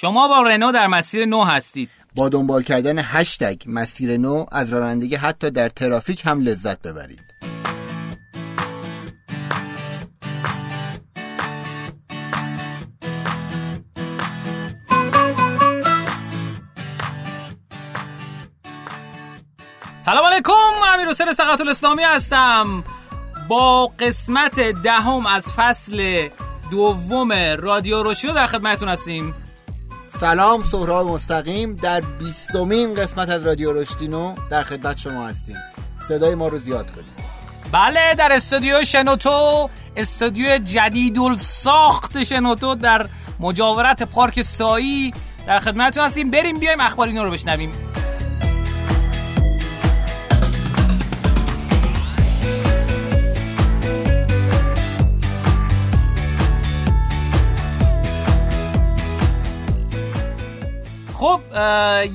شما با رنو در مسیر نو هستید. با دنبال کردن هشتگ مسیر نو از رانندگی حتی در ترافیک هم لذت ببرید. سلام علیکم امیر حسین سقط الاسلامی هستم. با قسمت دهم از فصل دوم رادیو روشیو در خدمتتون هستیم. سلام سهراب مستقیم در بیستمین قسمت از رادیو رشتینو در خدمت شما هستیم. صدای ما رو زیاد کنیم بله در استودیو شنوتو استودیو جدید ساخت شنوتو در مجاورت پارک سایی در خدمتتون هستیم. بریم بیایم اخبار اینا رو بشنویم. خب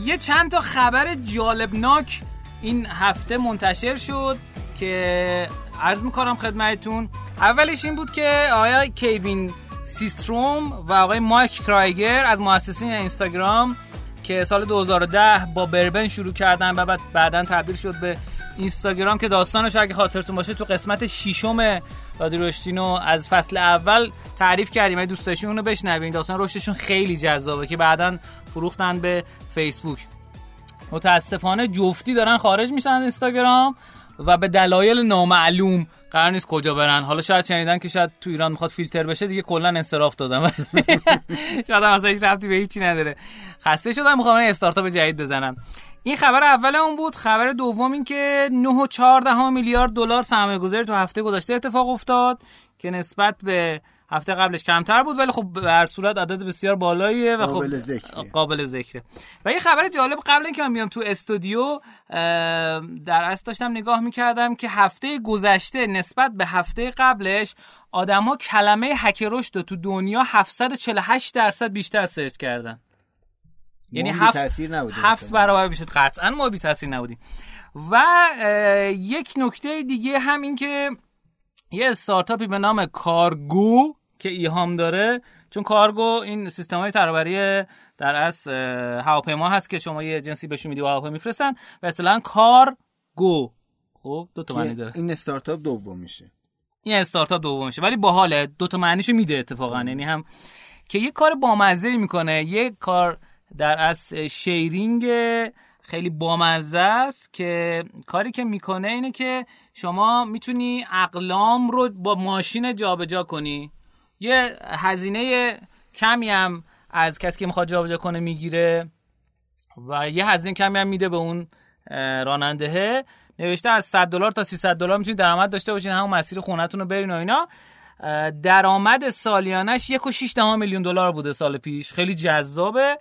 یه چند تا خبر جالبناک این هفته منتشر شد که عرض می‌کنم خدمتتون. اولش این بود که آقای کیوین سیستروم و آقای مایک کرایگر از مؤسسین اینستاگرام که سال 2010 با بربن شروع کردن و بعد بعدا تبدیل شد به اینستاگرام که داستانش اگه خاطرتون باشه تو قسمت ششم رادیو رشتینو از فصل اول تعریف کردیم. اگه دوست داشتین اونو بشنوین. داستان رشدشون خیلی جذابه که بعدا فروختن به فیسبوک. متاسفانه جفتی دارن خارج میشن از اینستاگرام و به دلایل نامعلوم قرار نیست کجا برن. حالا شاید شنیدن که شاید تو ایران می‌خواد فیلتر بشه دیگه کلا انصراف دادن شاید هم هیچ رفتی به هیچی نداره. خسته شدم. می‌خوام استارتاپ جدید بزنم. این خبر اول اون بود. خبر دوم این که 9.14 میلیارد دلار سرمایه گذاری تو هفته گذشته اتفاق افتاد که نسبت به هفته قبلش کمتر بود ولی خب به هر صورت عدد بسیار بالاییه و خب قابل ذکره. قابل ذکره. و یه خبر جالب قبل اینکه من میام تو استودیو در اصل داشتم نگاه می‌کردم که هفته گذشته نسبت به هفته قبلش آدما کلمه هک رشد تو دنیا 748 درصد بیشتر سرچ کردن. یعنی هفت هفت برابر بیشتر قطعا ما بی تاثیر نبودیم. و یک نکته دیگه هم این که یه استارتاپی به نام کارگو که ایهام داره چون کارگو این سیستم های ترابری در از هواپیما هست که شما یه جنسی بهشون میدی و هواپیما میفرستن و اصطلاحا کارگو. خب دو تا معنی داره. این استارتاپ دوم میشه. این استارتاپ دوم میشه. ولی باحاله. دو تا معنیشو میده اتفاقا. یعنی هم که یه کار بامزه می‌کنه یه کار در از شیرینگ خیلی بامزه است که کاری که می‌کنه اینه که شما می‌تونی اقلام رو با ماشین جابجا جا کنی. یه هزینه کمی هم از کسی که می‌خواد جابجا کنه می‌گیره و یه هزینه کمی هم میده به اون راننده. نوشته از 100 دلار تا 300 دلار می‌تونید درآمد داشته باشین همون مسیر خونتون رو برین و اینا. درآمد سالیانش 1.6 میلیون دلار بوده سال پیش. خیلی جذابه.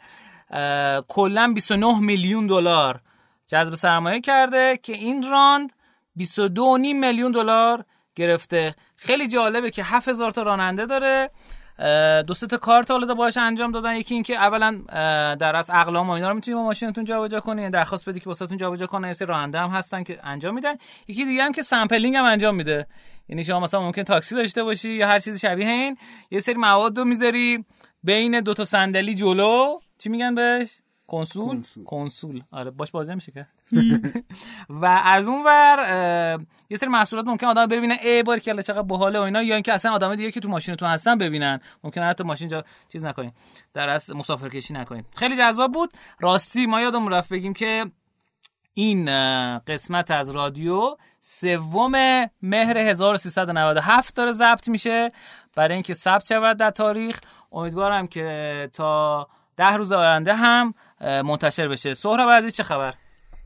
کلا 29 میلیون دلار جذب سرمایه کرده که این round 22.5 میلیون دلار گرفته. خیلی جالبه که 7000 تا راننده داره. دو تا کار حالا باش انجام دادن. یکی اینکه اولا در واقع اقلام و اینا رو می‌تونید با ماشینتون جابجا کنید یعنی درخواست بدید که واسهتون جابجا کنه یه راننده هم هستن که انجام میدن. یکی دیگه هم که sampling هم انجام میده. یعنی شما مثلا ممکن تاکسی داشته باشی یا هر چیزی شبیه این. یه سری مواد رو می‌ذاری بین دو تا صندلی جلو. چی میگن بهش؟ کنسول؟ کنسول. آره باش بازی میشه که. و از اون ور یه سری محصولات ممکن آدم ببینن ای بار که چقدر باحاله و اینا یا اینکه اصلا آدم دیگه که تو ماشینتون هستن ببینن. ممکن حتی ماشین جا چیز نکنین. در از مسافر کشی نکنین. خیلی جذاب بود. راستی ما یادم رفت بگیم که این قسمت از رادیو سوم مهر 1397 داره ضبط میشه. برای اینکه ثبت شود در تاریخ امیدوارم که تا ده روز آینده هم منتشر بشه. سهراب عزیز چه خبر؟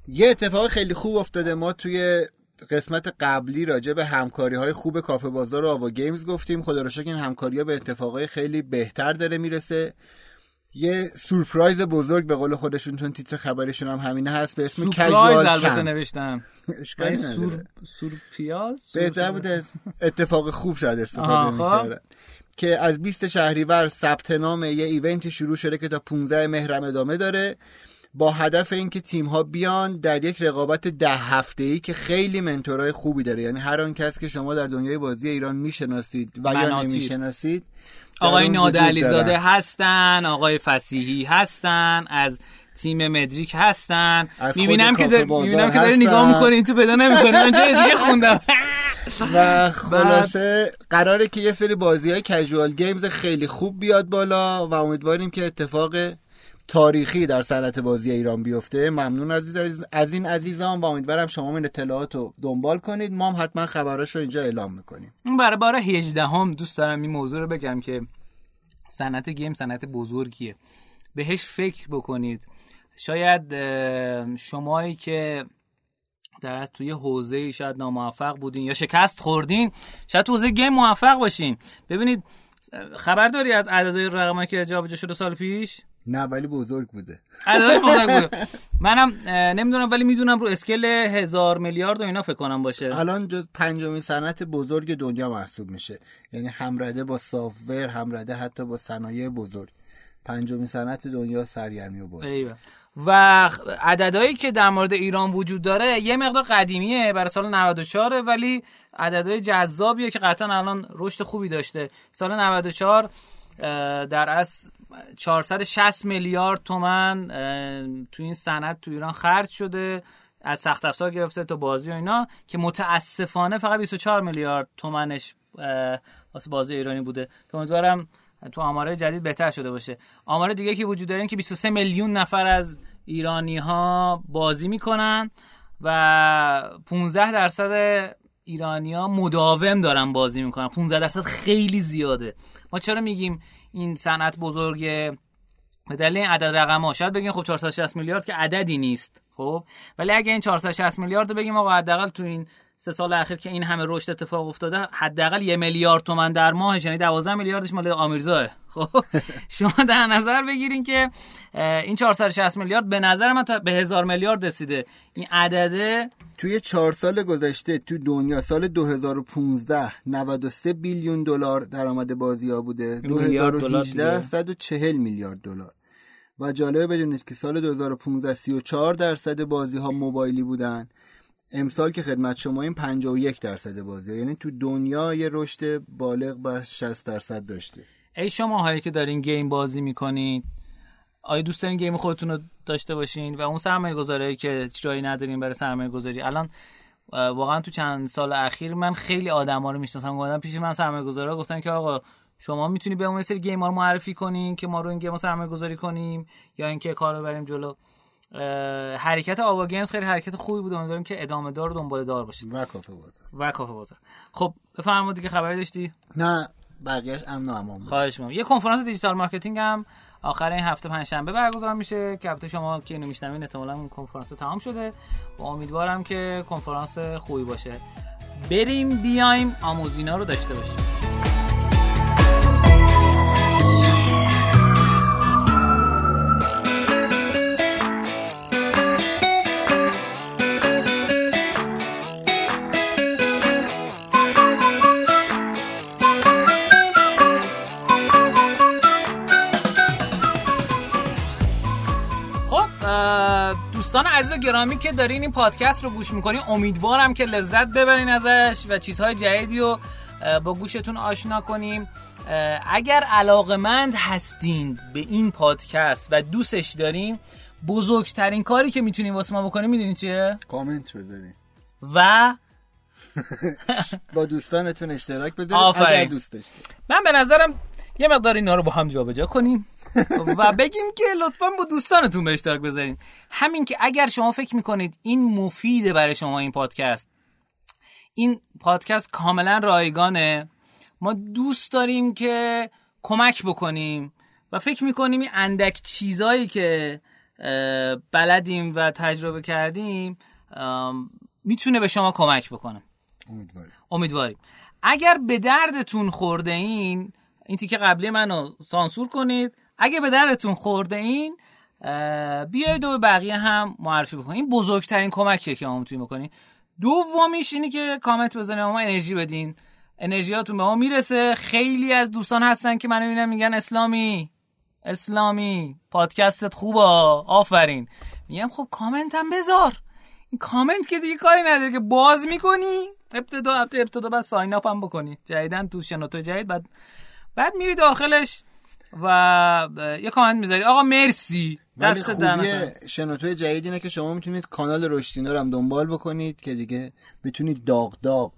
یه اتفاق خیلی خوب افتاده. ما توی قسمت قبلی راجع به همکاری های خوب کافه بازار و آوا گیمز گفتیم. خدا رو این همکاری ها به اتفاقای خیلی بهتر داره می‌رسه. یه سورپرایز بزرگ به قول خودشون چون تیتر خبرشون هم همینه هست به اسم کژوال البته نوشتم. سور سورپیاز؟ بهتر بوده اتفاق خوب شاید استفاده می‌کردن. که از 20 شهریور ثبت نام یه ایونتی شروع شده که تا 15 مهرم ادامه داره با هدف اینکه تیم ها بیان در یک رقابت ده هفته ای که خیلی منتورای خوبی داره یعنی هر آن کس که شما در دنیای بازی ایران می‌شناسید و یا. نمی‌شناسید آقای نادعلیزاده. هستن آقای فسیحی هستن از تیم مدریک هستن. از می‌بینم که می‌بینم که داری. نگاه می‌کنی تو پیدا نمی‌کنی من جای دیگه خوندم. و خلاصه قراره که یه سری بازی های کژوال گیمز خیلی خوب بیاد بالا و امیدواریم که اتفاق تاریخی در صنعت بازی ایران بیفته. ممنون عزیز از این عزیزان و امیدوارم شما این اطلاعات رو دنبال کنید. ما هم حتما خبراش رو اینجا اعلام می‌کنیم. برای بار 18 هم دوست دارم این موضوع رو بگم که صنعت گیم صنعت بزرگیه. بهش فکر بکنید. شاید شمایی که در از توی حوزه شاید ناموفق بودین یا شکست خوردین شاید تو حوزه گیم موفق باشین. ببینید خبر داری از عددهای رقمایی که جابجا شده سال پیش؟ نه ولی بزرگ بوده. عددش بزرگ بوده. منم نمی‌دونم ولی می‌دونم رو اسکل هزار میلیارد و اینا فکر کنم باشه. الان جز پنجمین صنعت بزرگ دنیا محسوب میشه. یعنی همرده با سافتور همرده حتی با صنایع بزرگ. پنجمین صنعت دنیا سرگرمی و بازی. و عددهایی که در مورد ایران وجود داره یه مقدار قدیمیه برای سال 94 ولی عددهای جذابیه که قطعا الان رشد خوبی داشته. سال 94 اه، در از 460 میلیارد تومن تو این صنعت تو ایران خرج شده از سخت افزار گرفته تا بازی و اینا که متاسفانه فقط 24 میلیارد تومنش واسه بازی ایرانی بوده. که امیدوارم تو آماره جدید بهتر شده باشه. آمار دیگه که وجود داره که 23 میلیون نفر از ایرانی ها بازی می‌کنن و 15 درصد ایرانی ها مداوم دارن بازی می‌کنن. 15 درصد خیلی زیاده. ما چرا میگیم این صنعت بزرگه؟ به دلیل این عدد رقم ها شاید بگیم خب 460 میلیارد که عددی نیست خب؟ ولی اگه این 460 میلیارد بگیم آقا حداقل تو این سه سال اخیر که این همه رشد اتفاق افتاده حداقل یه میلیارد تومن در ماهش یعنی 12 میلیاردش مال آمیرزاه خب شما در نظر بگیرین که این 460 میلیارد به نظر من تا به هزار میلیارد رسیده. این عدده توی چهار سال گذشته تو دنیا سال 2015 93 بیلیون دلار درآمد بازی ها بوده میلیارد دلار 2018 دیگه. 140 میلیارد دلار. و جالبه بدونید که سال 2015 34 درصد بازی ها موبایلی بودن. امسال که خدمت شما این 51 درصد بازی ها. یعنی تو دنیا یه رشد بالغ بر 60 درصد داشته. ای شما هایی که دارین game بازی می‌کنین آیا دوست دارین game خودتون رو داشته باشین؟ و اون سرمایه گذاری که چرایی ندارین برای سرمایه گذاری الان واقعا تو چند سال اخیر من خیلی آدما رو می‌شناسم اومدن پیش من سرمایه گذارا گفتن که آقا شما می‌تونی به اون سری game ها معرفی کنین که ما رو این game سرمایه گذاری کنیم یا اینکه کار رو بریم جلو. حرکت Ava Games خیلی حرکت خوبی بود. امیدواریم که ادامه دار و دنباله دار باشه و کافه بازار و کافه بازار خب بفرمایید دیگه خبری داشتی؟ نه بقیهش امن و امان بود. خواهش می‌کنم. یه کنفرانس digital marketing هم آخر این هفته پنجشنبه برگزار میشه که البته شما که اینو میشنوین احتمالاً اون کنفرانس تمام شده. و امیدوارم که کنفرانس خوبی باشه. بریم بیایم آموزینا رو داشته باشیم. گرامی که دارین این پادکست رو گوش می‌کنین امیدوارم که لذت ببرین ازش و چیزهای جدیدی رو با گوشتون آشنا کنیم اگر علاقمند هستین به این پادکست و دوستش دارین بزرگترین کاری که می‌تونین واسه ما بکنین می‌دونین چیه؟ کامنت بذارین و با دوستانتون اشتراک بذارید آفرین. اگر دوست داشتید من به نظرم یه مقدار اینا رو با هم جابجا کنیم و بگیم که لطفا با دوستانتون به اشتراک بذارین. همین که اگر شما فکر می‌کنید این مفیده برای شما این پادکست این پادکست کاملا رایگانه ما دوست داریم که کمک بکنیم و فکر می‌کنیم این اندک چیزایی که بلدیم و تجربه کردیم می‌تونه به شما کمک بکنه. امیدواریم. امیدواریم. اگر به دردتون خورده این این تیکه قبلی منو سانسور کنید. اگه به دردتون خورده این اه، بیایید و به بقیه هم معرفی بکنید این بزرگترین کمکیه که ما می‌تونیم بکنیم. دومیش اینی که کامنت بزنید ما انرژی بدین. انرژیاتون به ما می‌رسه. خیلی از دوستان هستن که منو می‌بینن میگن اسلامی اسلامی پادکستت خوبه. آفرین. میگم خب کامنت هم بذار. این کامنت که دیگه کاری نداره که باز می‌کنی. ابتدا ابتدا ابتدا بعد sign up هم بکنی. جدیدن تو شنوتو جدید. بعد بعد میری داخلش. و یه کامنت می‌ذاری. آقا مرسی. دست خوبی شنوتو جدید اینه که شما می‌تونید کانال رشدینو رو هم دنبال بکنید که دیگه می‌تونید داغ داغ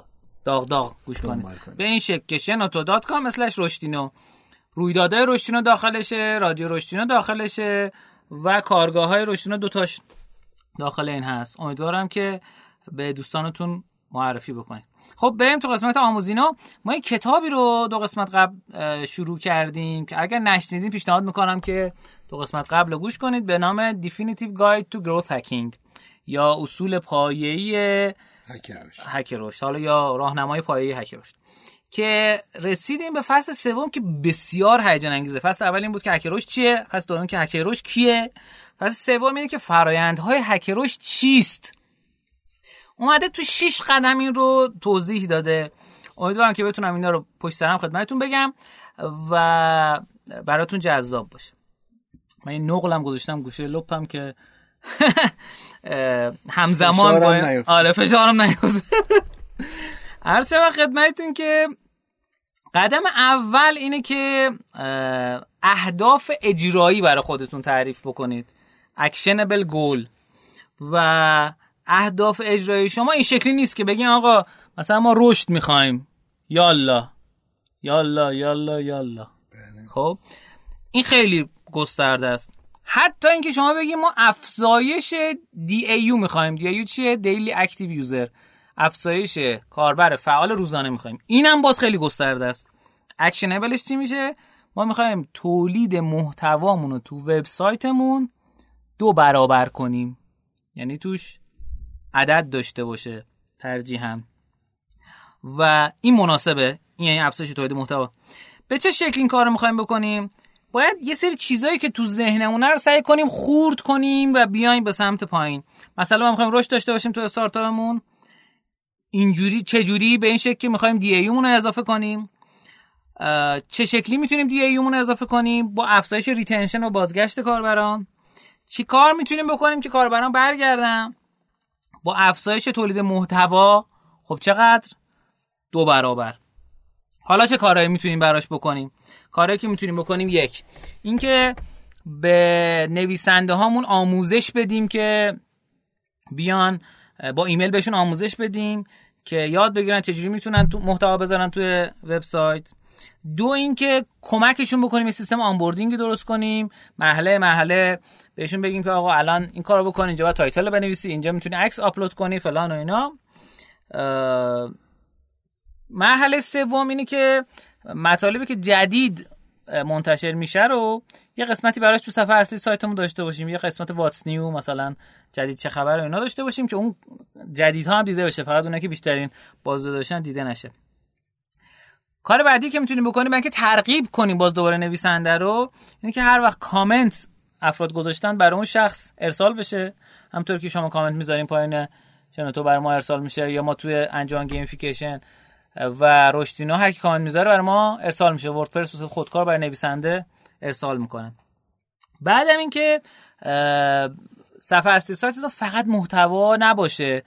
داغ داغ گوش کنید. به این شکل که شنوتو dot com مثلش رشدینو رویدادهای رشدینو داخلشه رادیو رشدینو داخلشه و کارگاه های رشدینو دوتاش داخل این هست. امیدوارم که به دوستانتون معرفی بکنید. خب بریم تو قسمت آموزینا. ما این کتابی رو دو قسمت قبل شروع کردیم که اگر نشنیدین پیشنهاد می‌کنم که دو قسمت قبل رو گوش کنید به نام Definitive Guide to Growth Hacking یا اصول پایه‌ای هک رشد. حالا یا راهنمای پایه‌ای هک رشد. که رسیدیم به فصل سوم که بسیار هیجان انگیزه. فصل اول این بود که هک رشد چیه؟ فصل دوم که هک رشد کیه؟ فصل سوم اینه که فرایندهای هک رشد چیست؟ اومده تو 6 قدم این رو توضیح داده. امیدوارم که بتونم اینا رو پشت سرم خدمتتون بگم و براتون جذاب باشه. من این نقلم گذاشتم گوشه لپم که همزمان باید آره فشارم نیفته عرض شما خدمتتون که قدم اول اینه که اهداف اجرایی برای خودتون تعریف بکنید. actionable goal و اهداف اجرایی شما این شکلی نیست که بگین آقا مثلا ما رشد می‌خوایم. یالا یالا یالا یالا بله. خب؟ این خیلی گسترده است. حتی اینکه شما بگیم ما افزایش DAU می‌خوایم. DAU چیه؟ daily active user افزایش کاربر فعال روزانه می‌خوایم. اینم باز خیلی گسترده است. اکشنبلش چی میشه؟ ما می‌خوایم تولید محتوامون رو تو وبسایتمون دو برابر کنیم. یعنی توش عدد داشته باشه. ترجیحاً. و این مناسبه. این یعنی افزایش تولید محتوا. به چه شکل این کار رو می‌خوایم بکنیم؟ باید یه سری چیزایی که تو ذهنمونه رو سعی کنیم خورد کنیم و بیایم به سمت پایین. مثلا ما می‌خوایم رشد داشته باشیم تو استارتاپمون. اینجوری چه جوری؟ به این شکل که می‌خوایم دی رو اضافه کنیم. چه شکلی می‌تونیم دی رو اضافه کنیم؟ با افزایش ریتنشن و بازگشت کاربران. چی کار می‌تونیم بکنیم که کاربران برگردن؟ افزایش تولید محتوا خب چقدر؟ دو برابر. حالا چه کارهایی می‌تونیم براش بکنیم؟ کارهایی که می‌تونیم بکنیم یک اینکه به نویسنده هامون آموزش بدیم که بیان با ایمیل بهشون آموزش بدیم که یاد بگیرن چجوری می‌تونن تو محتوا بذارن توی وبسایت. دو اینکه کمکشون بکنیم یه سیستم onboarding درست کنیم. مرحله مرحله بهشون بگیم که آقا الان این کارو بکن اینجا title رو بنویسی اینجا می‌تونی عکس آپلود کنی فلان و اینا. مرحله سوم اینه که مطالبی که جدید منتشر میشه رو یه قسمتی براش تو صفحه اصلی سایتمون داشته باشیم. یه قسمت what's new مثلا جدید چه خبر اینا داشته باشیم که اون جدیدها هم دیده بشه. فقط اونایی که بیشترین بازدید داشتن دیده نشه. کار بعدی که می‌تونیم بکنیم که ترغیب کنیم باز دوباره نویسنده رو اینه که هر وقت کامنت افراد گذاشتن برای اون شخص ارسال بشه. همونطور که شما کامنت می‌ذارین پایین چنان تو برای ما ارسال میشه یا ما توی انجمن gamification و رشدینو هر کی کامنت می‌ذاره برای ما ارسال میشه. WordPress واسه خودکار برای نویسنده ارسال می‌کنه. بعدم اینکه صفحه اصلی سایت تو فقط محتوا نباشه.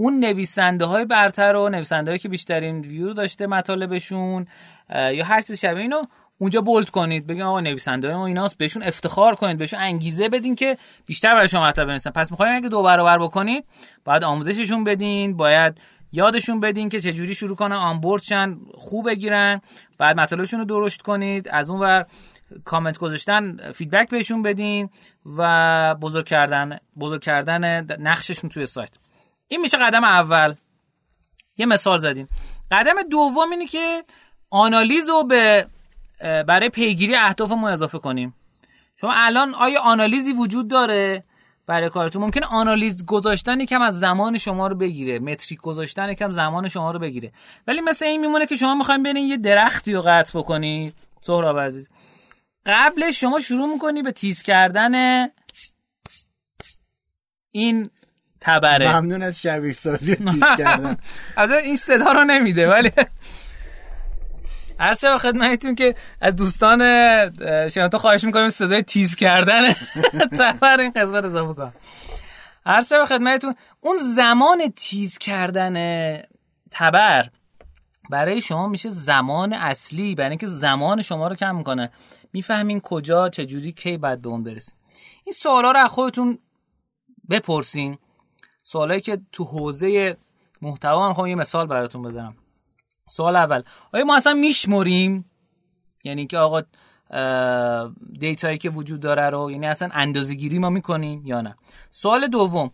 اون نویسنده های برتر و نویسنده که بیشترین ویو داشته مطالبشون یا هر چیز شبیه اینو اونجا بولد کنید. بگین آقا نویسنده ما ایناست بهشون افتخار کنید بهشون انگیزه بدین که بیشتر برای شما مطلب بنویسن. پس می‌خواین اگه دو برابر بکنید باید آموزششون بدین باید یادشون بدین که چجوری شروع کنن آنبورد شن خوب بگیرن بعد مطالبشون رو درشت کنید از اون ور کامنت گذاشتن feedback بهشون بدین و بزرگ کردن بزرگ کردن نقششون توی سایت. این میشه قدم اول. یه مثال زدیم. قدم دوم اینه که آنالیز رو به برای پیگیری اهدافمون اضافه کنیم. شما الان آیا آنالیزی وجود داره برای کارتون؟ ممکن آنالیز گذاشتن یکم از زمان شما رو بگیره. metric گذاشتن یکم زمان شما رو بگیره. ولی مثل این میمونه که شما می‌خوایم برین یه درختی رو قطع بکنید. سهراب عزیز. قبلش شما شروع می‌کنی به تیز کردن این تبره. ممنون از شبیه سازی تیز کردن این صدا رو نمیده ولی عرض شب خدمتتون که از دوستان شنوتو خواهش می‌کنیم صدای تیز کردن تبر این قسمت اضافه کنم عرض شب خدمتتون اون زمان تیز کردن تبر برای شما میشه زمان اصلی برای اینکه زمان شما رو کم می‌کنه می‌فهمین کجا چجوری کی بعد به اون برسین این سوالا رو از خودتون بپرسین. سوالایی که تو حوزه محتوا می‌خوام یه مثال براتون بزنم. سوال اول آیا ما اصلا میشمریم؟ یعنی که آقا data یی که وجود داره رو یعنی اصلا اندازه گیری ما می‌کنیم یا نه؟ سوال دوم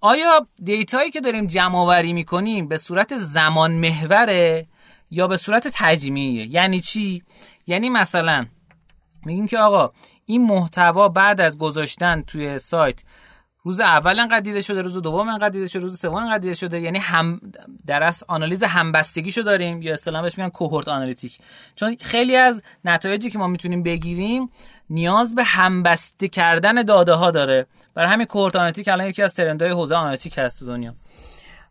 آیا data یی که داریم جمع آوری می‌کنیم به صورت زمان محوره یا به صورت تجمیعیه؟ یعنی چی؟ یعنی مثلا میگیم که آقا این محتوا بعد از گذاشتن توی سایت روز اول انقدر دیده شده روز دوم انقدر دیده شده روز سوم انقدر دیده شده. یعنی هم در واقع آنالیز همبستگیشو داریم. یا اصطلاحا بهش میگن cohort analytic چون خیلی از نتایجی که ما می‌تونیم بگیریم نیاز به همبسته کردن داده ها داره. برای همین cohort analytic الان یکی از trend های حوزه analytic هست تو دنیا.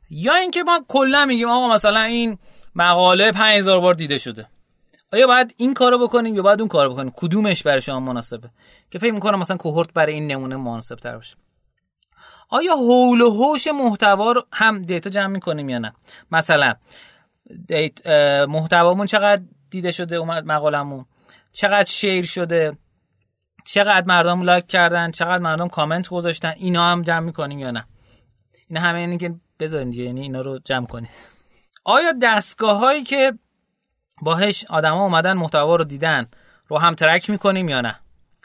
یا اینکه ما کلا میگیم آقا مثلا این مقاله 5000 بار دیده شده. آیا باید این کارو بکنیم یا باید اون کارو بکنیم؟ کدومش برای شما مناسبه؟ که فکر می‌کنم مثلا cohort برای این نمونه مناسب تر باشه. آیا حول و حوش محتوا رو هم data جمع می‌کنیم یا نه؟ مثلا دیت محتوامون چقدر دیده شده اومد مقالمون؟ چقدر شیر شده؟ چقدر مردم لایک کردن؟ چقدر مردم کامنت گذاشتن؟ اینا هم جمع می‌کنیم یا نه؟ این همه اینی که بذارین یعنی اینا رو جمع کنید آیا دستگاه هایی که باهش آدما اومدن محتوا رو دیدن رو هم ترک می‌کنیم یا نه؟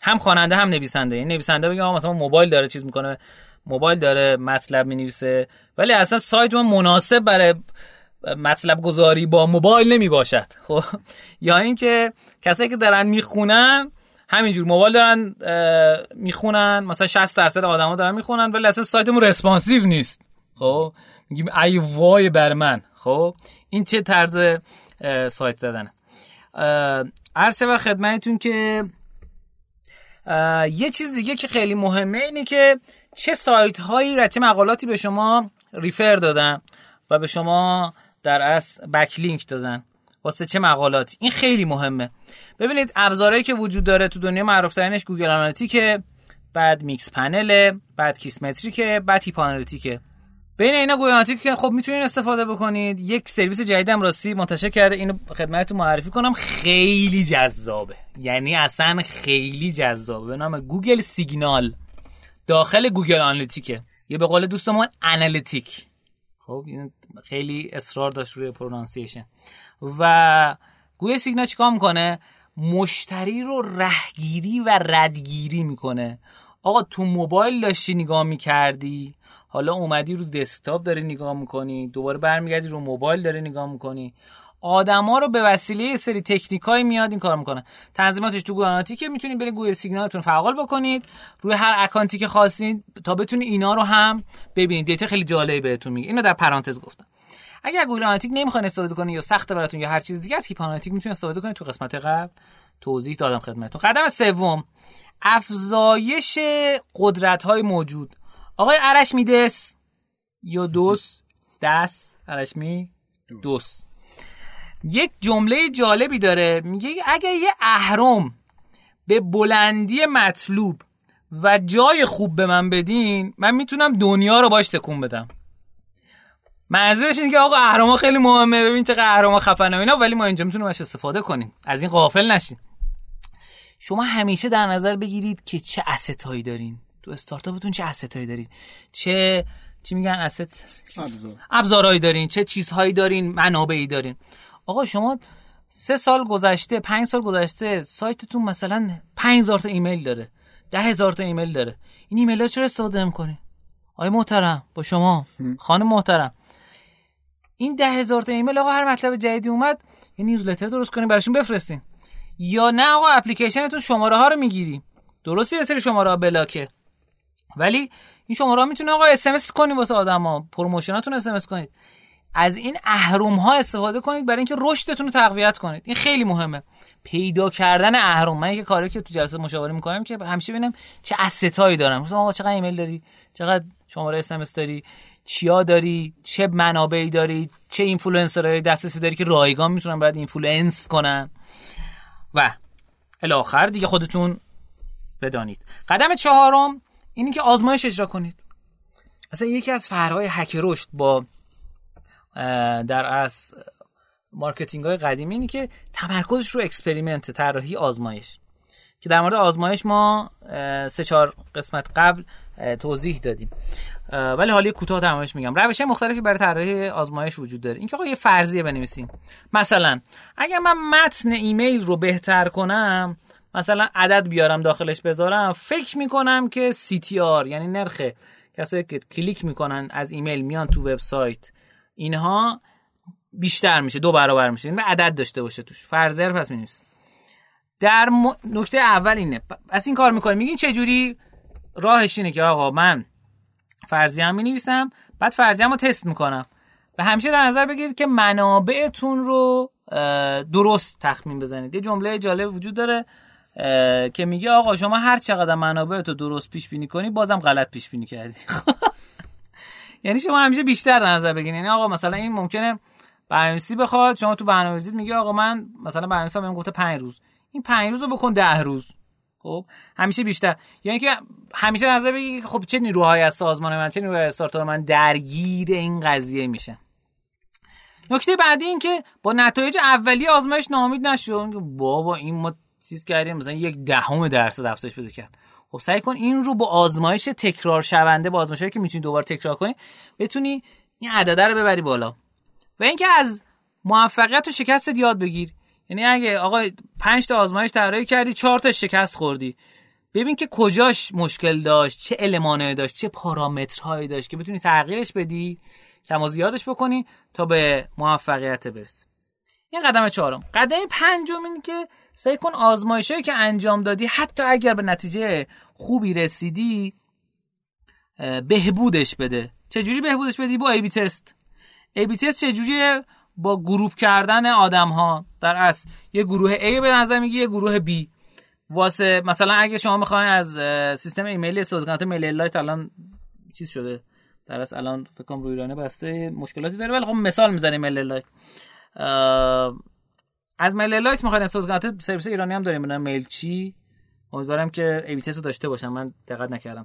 هم خواننده هم نویسنده. این نویسنده بگه مثلا موبایل داره چیز می‌کنه. موبایل داره مطلب می نویسه ولی اصلا سایت ما مناسب برای مطلب گذاری با موبایل نمی باشد خب یا اینکه کسایی که دارن می‌خونن همینجور موبایل دارن می‌خونن مثلا 60 درصد آدما دارن می‌خونن ولی اصلا سایتمون رسپانسیو نیست. خب میگیم ای وای بر من. خب این چه طرز سایت زدنه. عرضه و خدمتتون که یه چیز دیگه که خیلی مهمه اینه که چه سایت هایی و چه مقالاتی به شما refer دادن و به شما در واقع backlink دادن؟ واسه چه مقالاتی این خیلی مهمه. ببینید ابزارهایی که وجود داره تو دنیا معروف ترینش Google Analytic ه بعد Mixpanel بعد Kissmetric ه بعد Heap Analytic ه. بین اینا Google Analytic خب می‌تونید استفاده بکنید. یک سرویس جدیدم راستی منتشر کرده. اینو خدمتتون معرفی کنم. خیلی جذابه. یعنی اصلا خیلی جذابه. به نام Google Signal. داخل Google Analytic ه. یه به قول دوستمون analytic. خب این خیلی اصرار داشت روی pronunciation. و Google Signal چیکار می‌کنه؟ مشتری رو رهگیری و ردگیری می‌کنه. آقا تو موبایل داشتی نگاه می‌کردی؟ حالا اومدی رو desktop داری نگاه می‌کنی؟ دوباره برمیگردی رو موبایل داری نگاه می‌کنی؟ آدما رو به وسیله یه سری تکنیکای میاد این کار می‌کنه. تنظیماتش تو گوگل که می‌تونید برید Google Signal تون فعال بکنید. روی هر اکانتی که خواستید تا بتونید اینا رو هم ببینید. data خیلی جالبی بهتون میگه. اینو در پرانتز گفتم. اگر Google Analytic نمی‌خواین استفاده کنید یا سخت براتون یا هر چیز دیگه از کیپ Analytic می‌تونید استفاده کنید. تو قسمت قبل توضیح دادم خدمتتون. قدم سوم افزایش اهرم های موجود. آقای ارشمیدس یا دوس دست عرش می دوس یک جمله جالبی داره. میگه اگه یه اهرم به بلندی مطلوب و جای خوب به من بدین من می‌تونم دنیا رو باش تکون بدم. منظورش اینه که آقا اهرام خیلی مهمه ببین چقدر اهرام خفنه اینا ولی ما اینجا می‌تونیم ازش استفاده کنیم. از این غافل نشین. شما همیشه در نظر بگیرید که چه هایی دارین. تو استارتاپتون چه هایی دارید چه چی میگن asset ابزارهایی دارین. چه چیزهایی دارین؟ منابعی دارین. آقا شما سه سال گذشته پنج سال گذشته سایتتون مثلا پنج هزار تا ایمیل داره ده هزار تا ایمیل داره. این ایمیل ها چرا استفاده نمی‌کنی آقای محترم با شما. خانم محترم. این ده هزار تا ایمیل آقا هر مطلب جدیدی اومد یه newsletter درست کنیم براشون بفرستین. یا نه آقا اپلیکیشنتون شماره ها رو می‌گیری درسته یه سری شماره ها بلاکه. ولی این شماره ها می‌تونه آقا اس ام اس کنید واسه آدما. promotion اتون اس ام اس کنید. از این اهرم ها استفاده کنید برای اینکه رشدتون رو تقویت کنید. این خیلی مهمه. پیدا کردن اهرم. من یک کاری که تو جلسه مشاوره می‌کنم که همیشه ببینم چه asset هایی دارم مثلا آقا چقدر ایمیل داری؟ چقدر شماره اس ام داری؟ چیا داری؟ چه منابعی داری؟ چه اینفلوئنسرای دسترسی داری که رایگان می‌تونن بعد influence کنن؟ و الی آخر دیگه خودتون بدانید. قدم چهارم اینه که آزمایش اجرا کنید. اصلا یکی از فرق های هک رشد با در از marketing های قدیمی اینه که تمرکزش رو experiment طراحی آزمایش. که در مورد آزمایش ما سه چهار قسمت قبل توضیح دادیم. ولی حالی کوتاه تمامش میگم. روش مختلفی برای طراحی آزمایش وجود داره. اینکه آقا یه فرضیه بنویسیم. مثلا اگر من متن ایمیل رو بهتر کنم مثلا عدد بیارم داخلش بذارم فکر می‌کنم که CTR یعنی نرخ کسایی که کلیک می‌کنن از ایمیل میان تو وبسایت اینها بیشتر میشه دو برابر میشه این عدد داشته باشه توش فرضیه پس می‌نویسیم در نکته اول اینه از این کار می‌کنیم میگین چه جوری راهش اینه که آقا من فرضیه هم می‌نویسم بعد فرضیه رو تست می‌کنم. و همیشه در نظر بگیرید که منابعتون رو درست تخمین بزنید. یه جمله جالب وجود داره که میگه آقا شما هر چقدر منابع تو درست پیش بینی کنی بازم غلط پیش بینی کردی. یعنی شما همیشه بیشتر در نظر بگیرید یعنی آقا مثلا این ممکنه برنامه‌نویسی بخواد شما تو برنامه‌نویسی میگه آقا من مثلا برنامه‌نویسم بهم گفته 5 روز. این 5 روز رو بکن 10 روز. خب؟ همیشه بیشتر. یعنی که همیشه نظر بگی خب چه نیروهای از سازمان من چه نیروهای استارتاپ من درگیر این قضیه میشن. نکته بعدی این که با نتایج اولیه آزمایش ناامید نشو بابا این ما چیز کردیم. مثلا یک دهم درصد افزایش پیدا کرد. خب سعی کن این رو با آزمایش تکرار شونده با آزمایشی که می‌تونی دوباره تکرار کنی بتونی این عدده رو ببری بالا. و اینکه از موفقیت و شکست یاد بگیر. یعنی اگه آقا 5 تا آزمایش طراحی کردی 4 تا شکست خوردی. ببین که کجاش مشکل داشت چه المانایی داشت چه پارامترهایی داشت که بتونی تغییرش بدی کم و زیادش بکنی تا به موفقیت برسی. این قدم چهارم. قدم پنجم این که سعی کن آزمایشایی که انجام دادی حتی اگر به نتیجه خوبی رسیدی بهبودش بده. چجوری بهبودش بدی؟ با ای بی تست A/B test چجوریه؟ با group کردن آدم ها در اصل یه گروه A به نظر میگه یه گروه B. واسه مثلا اگه شما می‌خواین از سیستم ایمیلی استفاده کنید MailerLite الان چیز شده. در اصل الان فکر کنم روی ایرانه بسته مشکلاتی داره ولی خب مثال می‌زنیم MailerLite. از MailerLite می‌خواین استفاده کنید سرویس ایرانی هم داریم. به میل چی؟ امیدوارم که A/B test رو داشته باشم. من دقت نکردم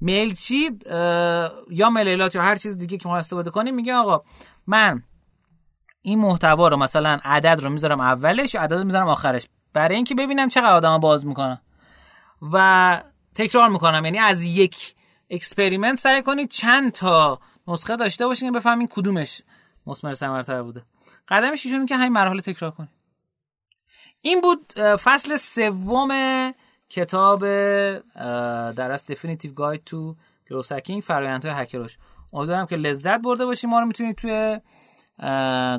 میل چی؟ یا MailerLite یا هر چیز دیگه که ما استفاده کنیم. میگه آقا من این محتوا رو مثلا عدد رو می‌ذارم اولش عدد رو می‌ذارم آخرش. برای اینکه ببینم چقدر آدم باز می‌کنن. و تکرار می‌کنم. یعنی از یک experiment سعی کنید چند تا نسخه داشته باشین بفهمین کدومش مثمر ثمرتر بوده. قدم ششم که همین مراحل تکرار کنید این بود فصل سوم کتاب در از Definitive Guide to Growth Hacking فرآیندهای هکروش امیدوارم که لذت برده باشیم ما رو می‌تونید توی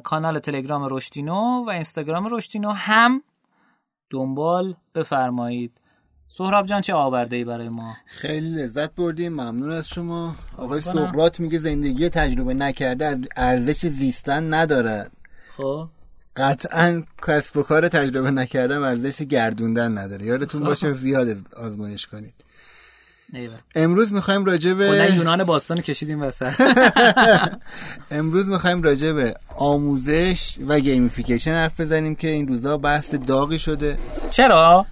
کانال تلگرام رشتینو و اینستاگرام رشتینو هم دنبال بفرمایید. سهراب جان چه آورده ای برای ما؟ خیلی لذت بردیم. ممنون از شما. آقای سقراط میگه زندگی تجربه نکرده ارزش زیستن ندارد. خب. قطعا کسب و کار تجربه نکردن ارزش گردوندن نداره. یادتون باشه زیاد آزمایش کنید. امروز می‌خوایم راجع به یونان باستان کشیدیم وسط. امروز می‌خوایم راجع به آموزش و گیمفیکیشن حرف بزنیم که این روزا بحث داغی شده. چرا؟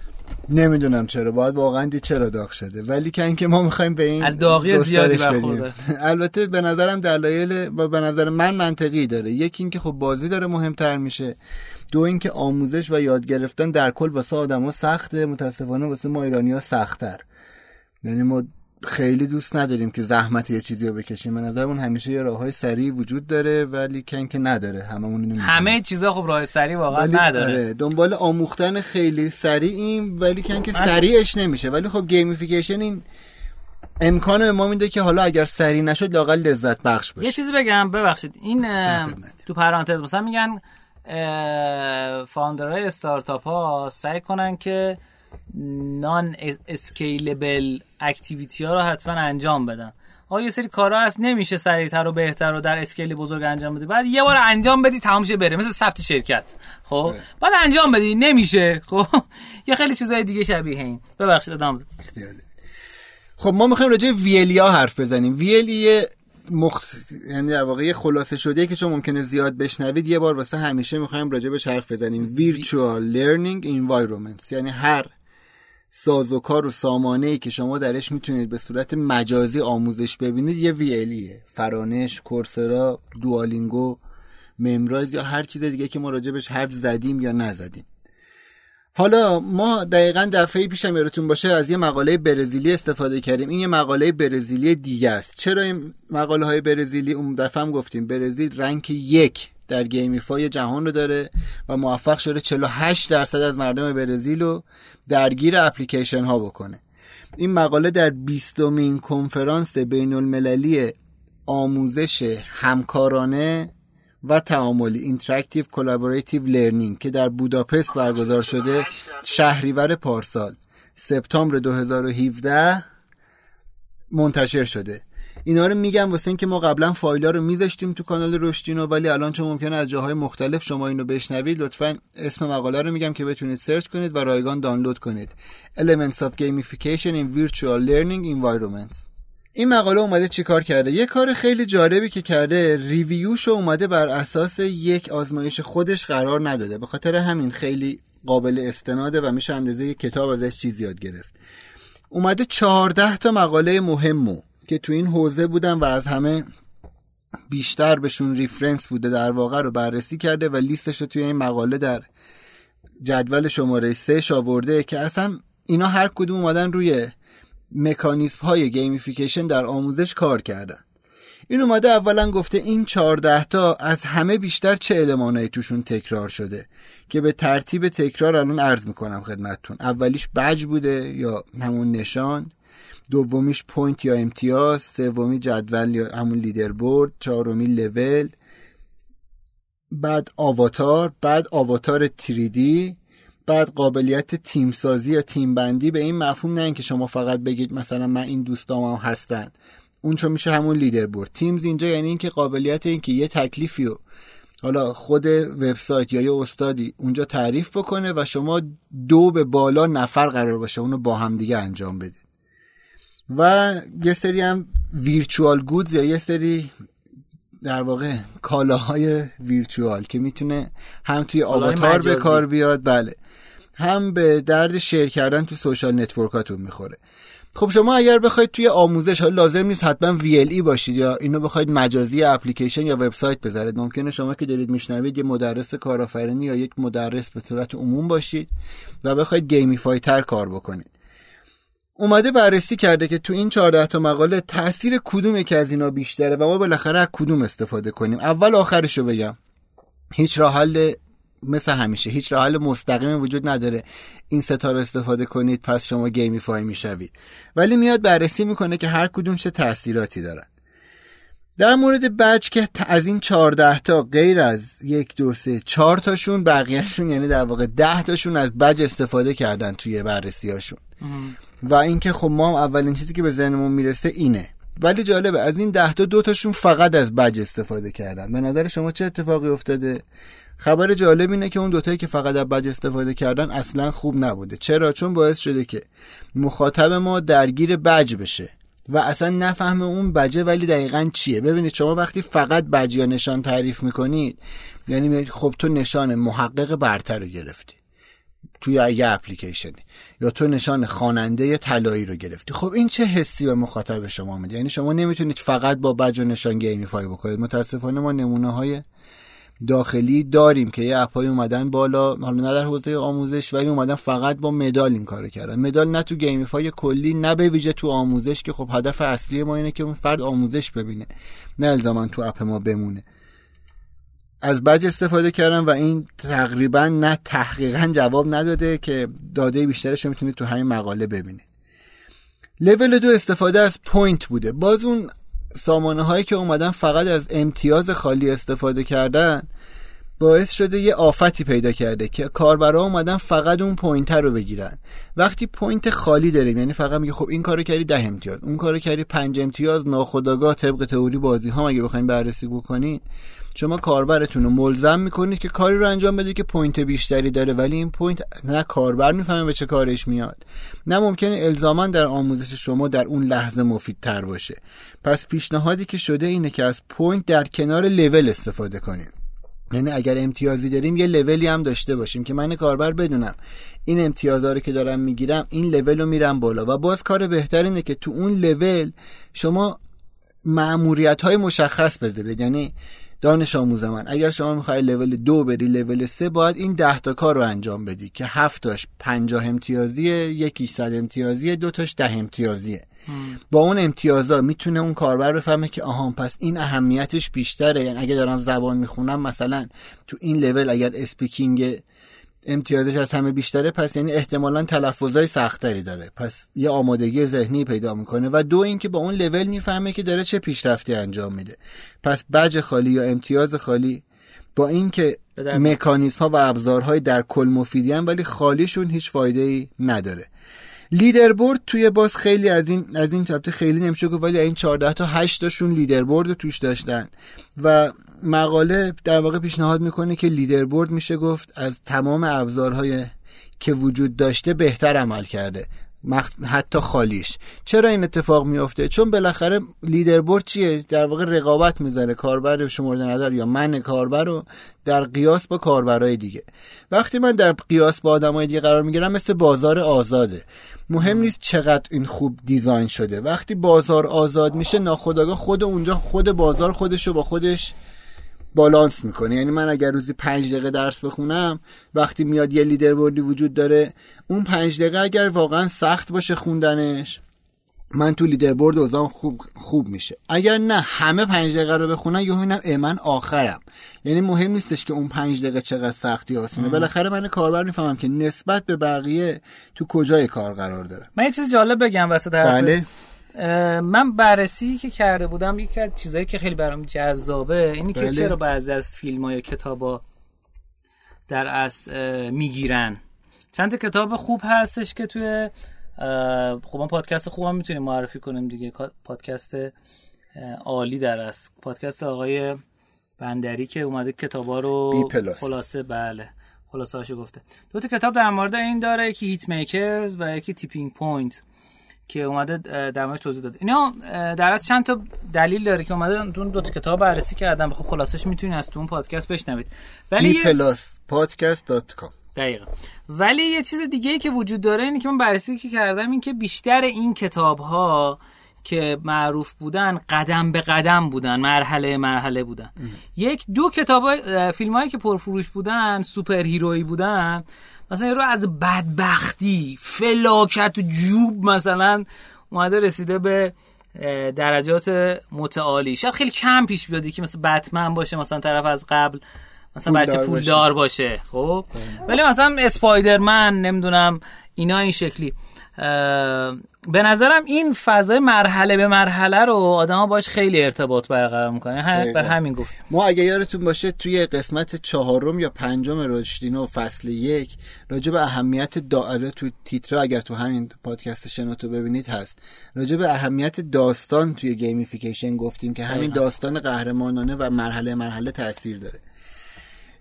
نمی‌دونم چرا باید واقعا دید چرا داغ شده. ولی که اینکه ما می‌خوایم به این از داغی زیادی برخورده. البته به نظرم دلایل و به نظر من منطقی داره. یکی اینکه خب بازی داره مهمتر میشه. دو اینکه آموزش و یاد گرفتن در کل واسه آدما سخته. متاسفانه واسه ما ایرانیا سختتر. یعنی ما خیلی دوست نداریم که زحمت یه چیزی رو بکشیم. به نظرمون همیشه یه راههای سریع وجود داره ولیکن که نداره. هممون اینو همه چیزا خب راه سریع واقعا نداره. آره دنبال آموختن خیلی سریعیم ولیکن که سریعش نمیشه. ولی خب gamification این امکان ما میده که حالا اگر سریع نشد لاقل لذت بخش باشه. یه چیزی بگم ببخشید. این تو پرانتز مثلا میگن founder های استارتاپ ها سعی کنن که non-scalable activity ها رو حتما انجام بدن آیا یه سری کارا هست نمیشه سریعتر و بهتر و در scale بزرگ انجام بدی. بعد یه بار انجام بدی تمام شه بره مثل ثبت شرکت. خب؟ بعد انجام بدی نمیشه. خب؟ یه خیلی چیزای دیگه شبیه این. ببخشید ادامه خب ما می‌خوایم راجع ویلیا حرف بزنیم. ویلی مخت... یعنی در واقع یه خلاصه شده که چون ممکنه زیاد بشنوید. یه بار واسه همیشه می‌خوایم راجع به حرف بزنیم. Virtual Learning Environments یعنی هر سازوکار و سامانه ای که شما درش می‌تونید به صورت مجازی آموزش ببینید یه ویلیه فرانش، کورسرا، دوالینگو، ممرایز یا هر چیز دیگه که ما راجبش حرف زدیم یا نزدیم. حالا ما دقیقا دفعه پیشم یادتون باشه از یه مقاله برزیلی استفاده کردیم. این یه مقاله برزیلی دیگه است. چرا این مقاله های برزیلی؟ اون دفعه هم گفتیم. برزیل rank یک در gamify جهان رو داره و موفق شده 48 درصد از مردم برزیل رو درگیر اپلیکیشن ها بکنه. این مقاله در بیستمین کنفرانس بین المللی آموزش همکارانه و تعاملی Interactive Collaborative Learning که در بوداپست برگزار شده شهریور پارسال سپتامبر 2017 منتشر شده. اینا رو میگم واسه اینکه ما قبلا فایل رو میذاشتیم تو کانال رشدینو ولی الان چون ممکنه از جاهای مختلف شما اینو بشنوید لطفا اسم مقاله رو میگم که بتونید سرچ کنید و رایگان دانلود کنید. Elements of Gamification in Virtual Learning Environments. این مقاله اومده چیکار کرده؟ یه کار خیلی جالبی که کرده ریویوش اومده بر اساس یک آزمایش خودش قرار نداده. به خاطر همین خیلی قابل استناده و میشه اندازه یک کتاب ازش چیز یاد گرفت. اومده چهارده تا مقاله مهمو که تو این حوزه بودن و از همه بیشتر بهشون ریفرنس بوده در واقع رو بررسی کرده و لیستش رو توی این مقاله در جدول شماره سه آورده که اصلا اینا هر کدوم اومدن روی مکانیزم های gamification در آموزش کار کردن. این اومده اولا گفته این 14 تا از همه بیشتر چه المانایی توشون تکرار شده که به ترتیب تکرار الان عرض می‌کنم خدمتتون. اولیش بج بوده یا همون نشان. دومیش point یا امتیاز سومی جدول یا همون leaderboard چهارمی لول بعد avatar بعد avatar 3D بعد قابلیت تیم سازی یا تیم بندی به این مفهوم نه اینکه شما فقط بگید مثلا من این دوستام هم هستن. اون چون میشه همون لیدر بورد تیمز اینجا یعنی اینکه قابلیت اینکه یه تکلیفی رو حالا خود وبسایت یا یه استادی اونجا تعریف بکنه و شما دو به بالا نفر قرار باشه اونو با هم دیگه انجام بدید. و یه سری هم ویرچوال گودز یا یه سری در واقع کالاهای ویرچوال که می‌تونه هم توی avatar به کار بیاد بله. هم به درد share کردن تو social network اتون می‌خوره. خب شما اگر بخواید توی آموزش لازم نیست حتما VLE باشید یا اینو بخواید مجازی اپلیکیشن یا وبسایت بذارید ممکنه شما که دارید میشنوید یه مدرس کارآفرینی یا یک مدرس به صورت عموم باشید و بخواید gamify تر کار بکنید. اومده بررسی کرده که تو این 14 تا مقاله تاثیر کدوم که از اینا بیشتره و ما بالاخره از کدوم استفاده کنیم. اول آخرشو بگم. هیچ راه حل مثل همیشه هیچ راه حل مستقیمی وجود نداره. این ستا رو استفاده کنید پس شما gamify می‌شوید. ولی میاد بررسی می‌کنه که هر کدوم چه تاثیراتی دارن. در مورد بچ که از این 14 تا غیر از یک دو سه چهار تاشون بقیهشون یعنی در واقع ده تاشون از بج استفاده کردن توی بررسی هاشون و اینکه خب ما هم اولین چیزی که به ذهنمون می‌رسه اینه. ولی جالبه از این ده تا دو تاشون فقط از بج استفاده کردن. به نظر شما چه اتفاقی افتاده؟ خبر جالب اینه که اون دوتایی که فقط از بج استفاده کردن اصلا خوب نبوده. چرا؟ چون باعث شده که مخاطب ما درگیر بج بشه. و اصلا نفهمه اون بجه ولی دقیقا چیه؟ ببینید شما وقتی فقط بج یا نشان تعریف می‌کنید یعنی خب تو نشان محقق برتر رو گرفتی. توی یه اپلیکیشنی. یا تو نشان خواننده طلایی رو گرفتی. خب این چه حسی به مخاطب شما میده؟ یعنی شما نمی‌تونید فقط با بج و نشان gamify بکنید. متاسفانه ما نمونه های داخلی داریم که یه app ای اومدن بالا حالا نه در حوزه آموزش ولی اومدن فقط با مدال این کارو کردن. مدال نه تو gamify کلی نه به ویژه تو آموزش که خب هدف اصلی ما اینه که اون فرد آموزش ببینه نه الزاما تو app ما بمونه. از بج استفاده کردم و این تقریبا نه تحقیقا جواب نداده که داده بیشترش رو می‌تونید تو همین مقاله ببینید. لول دو استفاده از point بوده. باز اون سامانه هایی که اومدن فقط از امتیاز خالی استفاده کردن باعث شده یه آفتی پیدا کرده که کاربرا اومدن فقط اون point رو بگیرن. وقتی point خالی داریم یعنی فقط میگه خب این کارو کردی ده امتیاز اون کارو کردی پنج امتیاز ناخداگاه طبق تئوری بازی ها اگه بخوایم بررسی بکنین شما کاربرتون رو ملزم می‌کنید که کاری رو انجام بده که point بیشتری داره ولی این point نه کاربر می‌فهمه به چه کارش میاد. نه ممکنه الزاما در آموزش شما در اون لحظه مفید تر باشه. پس پیشنهادی که شده اینه که از point در کنار لول استفاده کنیم. یعنی اگر امتیازی داریم یه لولی هم داشته باشیم که من کاربر بدونم. این امتیازها رو که دارم می‌گیرم این لول رو میرم بالا. و باز کار بهتر اینه که تو اون لول شما ماموریت های مشخص بذارید. یعنی دانش آموز من. اگر شما می‌خوای لول دو بری لول سه باید این ده تا کار رو انجام بدی که هفتاش پنجاه امتیازیه یکیش صد امتیازیه دوتاش ده امتیازیه. با اون امتیازا می‌تونه اون کاربر بفهمه که آها پس این اهمیتش بیشتره. یعنی اگه دارم زبان می‌خونم مثلا تو این لول اگر speaking امتیازش از همه بیشتره پس یعنی احتمالا تلفظای سخت‌تری داره. پس یه آمادگی ذهنی پیدا می‌کنه و دو اینکه با اون لول می‌فهمه که داره چه پیشرفتی انجام میده. پس بج خالی یا امتیاز خالی با اینکه مکانیزم ها و ابزارهای در کل مفیدین ولی خالیشون هیچ فایده ای نداره. leaderboard توی باز خیلی از این از این chapter خیلی نمیشه گفت ولی این 14 تا 8 تاشون leaderboard توش داشتن. و مقاله در واقع پیشنهاد می‌کنه که leaderboard میشه گفت از تمام ابزارهای که وجود داشته بهتر عمل کرده حتی خالیش. چرا این اتفاق میافته؟ چون بالاخره leaderboard چیه؟ در واقع رقابت می‌ذاره کاربر شما در نظر یا من کاربر رو در قیاس با کاربرای دیگه. وقتی من در قیاس با آدمای دیگه قرار می‌گیرم مثل بازار آزاده. مهم نیست چقدر این خوب دیزاین شده. وقتی بازار آزاد میشه ناخداگاه خود اونجا خود بازار خودش رو با خودش بالانس می‌کنه. یعنی من اگر روزی پنج دقیقه درس بخونم وقتی میاد یه لیدر بردی وجود داره اون پنج دقیقه اگر واقعا سخت باشه خوندنش من تو لیدر برد اوزام خوب خوب میشه. اگر نه همه پنج دقیقه رو بخونن یهو می‌بینم ای من آخرم. یعنی مهم نیستش که اون پنج دقیقه چقدر سختی آسونه. بالاخره من کاربر می‌فهمم که نسبت به بقیه تو کجای کار قرار داره. من یه چیز جالب بگم وسط بله. من بررسی که کرده بودم یکی از چیزایی که خیلی برام جذابه اینی که بله. چرا بعضی از فیلم ها یا کتابا در از می‌گیرن. چند تا کتاب خوب هستش که توی خب پادکست خوب هم می‌تونیم معرفی کنیم دیگه. پادکست عالی در است پادکست آقای بندری که اومده کتابا رو خلاصه بله خلاصه هاشو گفته. دو تا کتاب در مورد این داره یکی Hit Makers و یکی Tipping Point که اومده در موردش توضیح داد اینا در از چند تا دلیل داره که اومده اون دو تا کتاب بررسی کردم خب خلاصش می‌تونید از تو اون پادکست بشنوید. ولی plus podcast.com دقیقا. ولی یه چیز دیگه ای که وجود داره اینه که من بررسی که کردم این که بیشتر این کتاب ها که معروف بودن قدم به قدم بودن مرحله مرحله بودن. یک دو کتاب فیلم هایی که پرفروش بودن سوپر هیرویی بودن. مثلا رو از بدبختی فلاکت و جوب مثلا اومده رسیده به درجات متعالی. شاید خیلی کم پیش بیادی که مثلا بتمن باشه مثلا طرف از قبل مثلا بچه پولدار باشه. خب. ولی مثلا اسپایدرمن نمی‌دونم اینا این شکلی. به نظرم این فضای مرحله به مرحله رو آدما باش خیلی ارتباط برقرار می‌کنه. هم بر همین گفت. ما اگه یادتون باشه توی قسمت چهارم یا پنجم رشدینو فصل یک راجع به اهمیت دائره تو تیتر اگر تو همین پادکست شنوتو ببینید هست. راجع به اهمیت داستان توی gamification گفتیم که همین داستان قهرمانانه و مرحله مرحله تاثیر داره.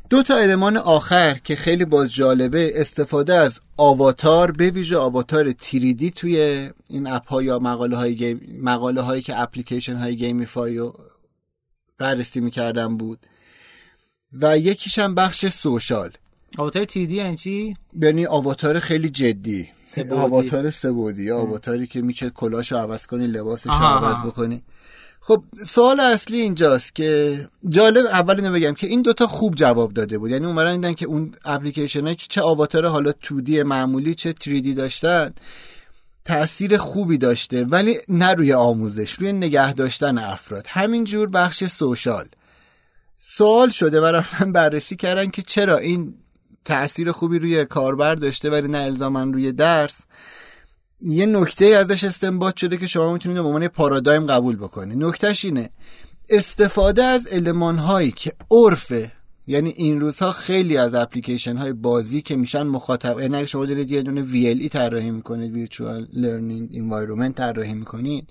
دو تا element آخر که خیلی باز جالبه استفاده از آواتار به ویژه آواتار 3D توی این app ها یا مقاله های game مقاله هایی که اپلیکیشن های gamify رو بررسی می‌کردن بود. و یکیش هم بخش social. آواتار 3D یعنی چی؟ یعنی آواتار خیلی جدی. سه‌بعدی. آواتار سه‌بعدی. آواتاری که میشه کلاهشو عوض کنی لباسش رو عوض بکنی. خب سوال اصلی اینجاست که جالب اول اینو بگم که این دوتا خوب جواب داده بود. یعنی اومدن دیدن که اون اپلیکیشن که چه آواتار حالا 2D معمولی چه 3D داشتن تاثیر خوبی داشته ولی نه روی آموزش روی نگه داشتن افراد. همینجور بخش سوشال. سوال شده و رفتن بررسی کردن که چرا این تاثیر خوبی روی کاربر داشته ولی نه الزاما روی درس. یه نکته ازش استنباط شده که شما می‌تونید به عنوان پارادایم قبول بکنید نکتهش اینه استفاده از علمان هایی که عرفه یعنی این روزها خیلی از اپلیکیشن های بازی که میشن مخاطب یعنی شما دارید یه دونه VLE طراحی می‌کنید Virtual Learning Environment طراحی می‌کنید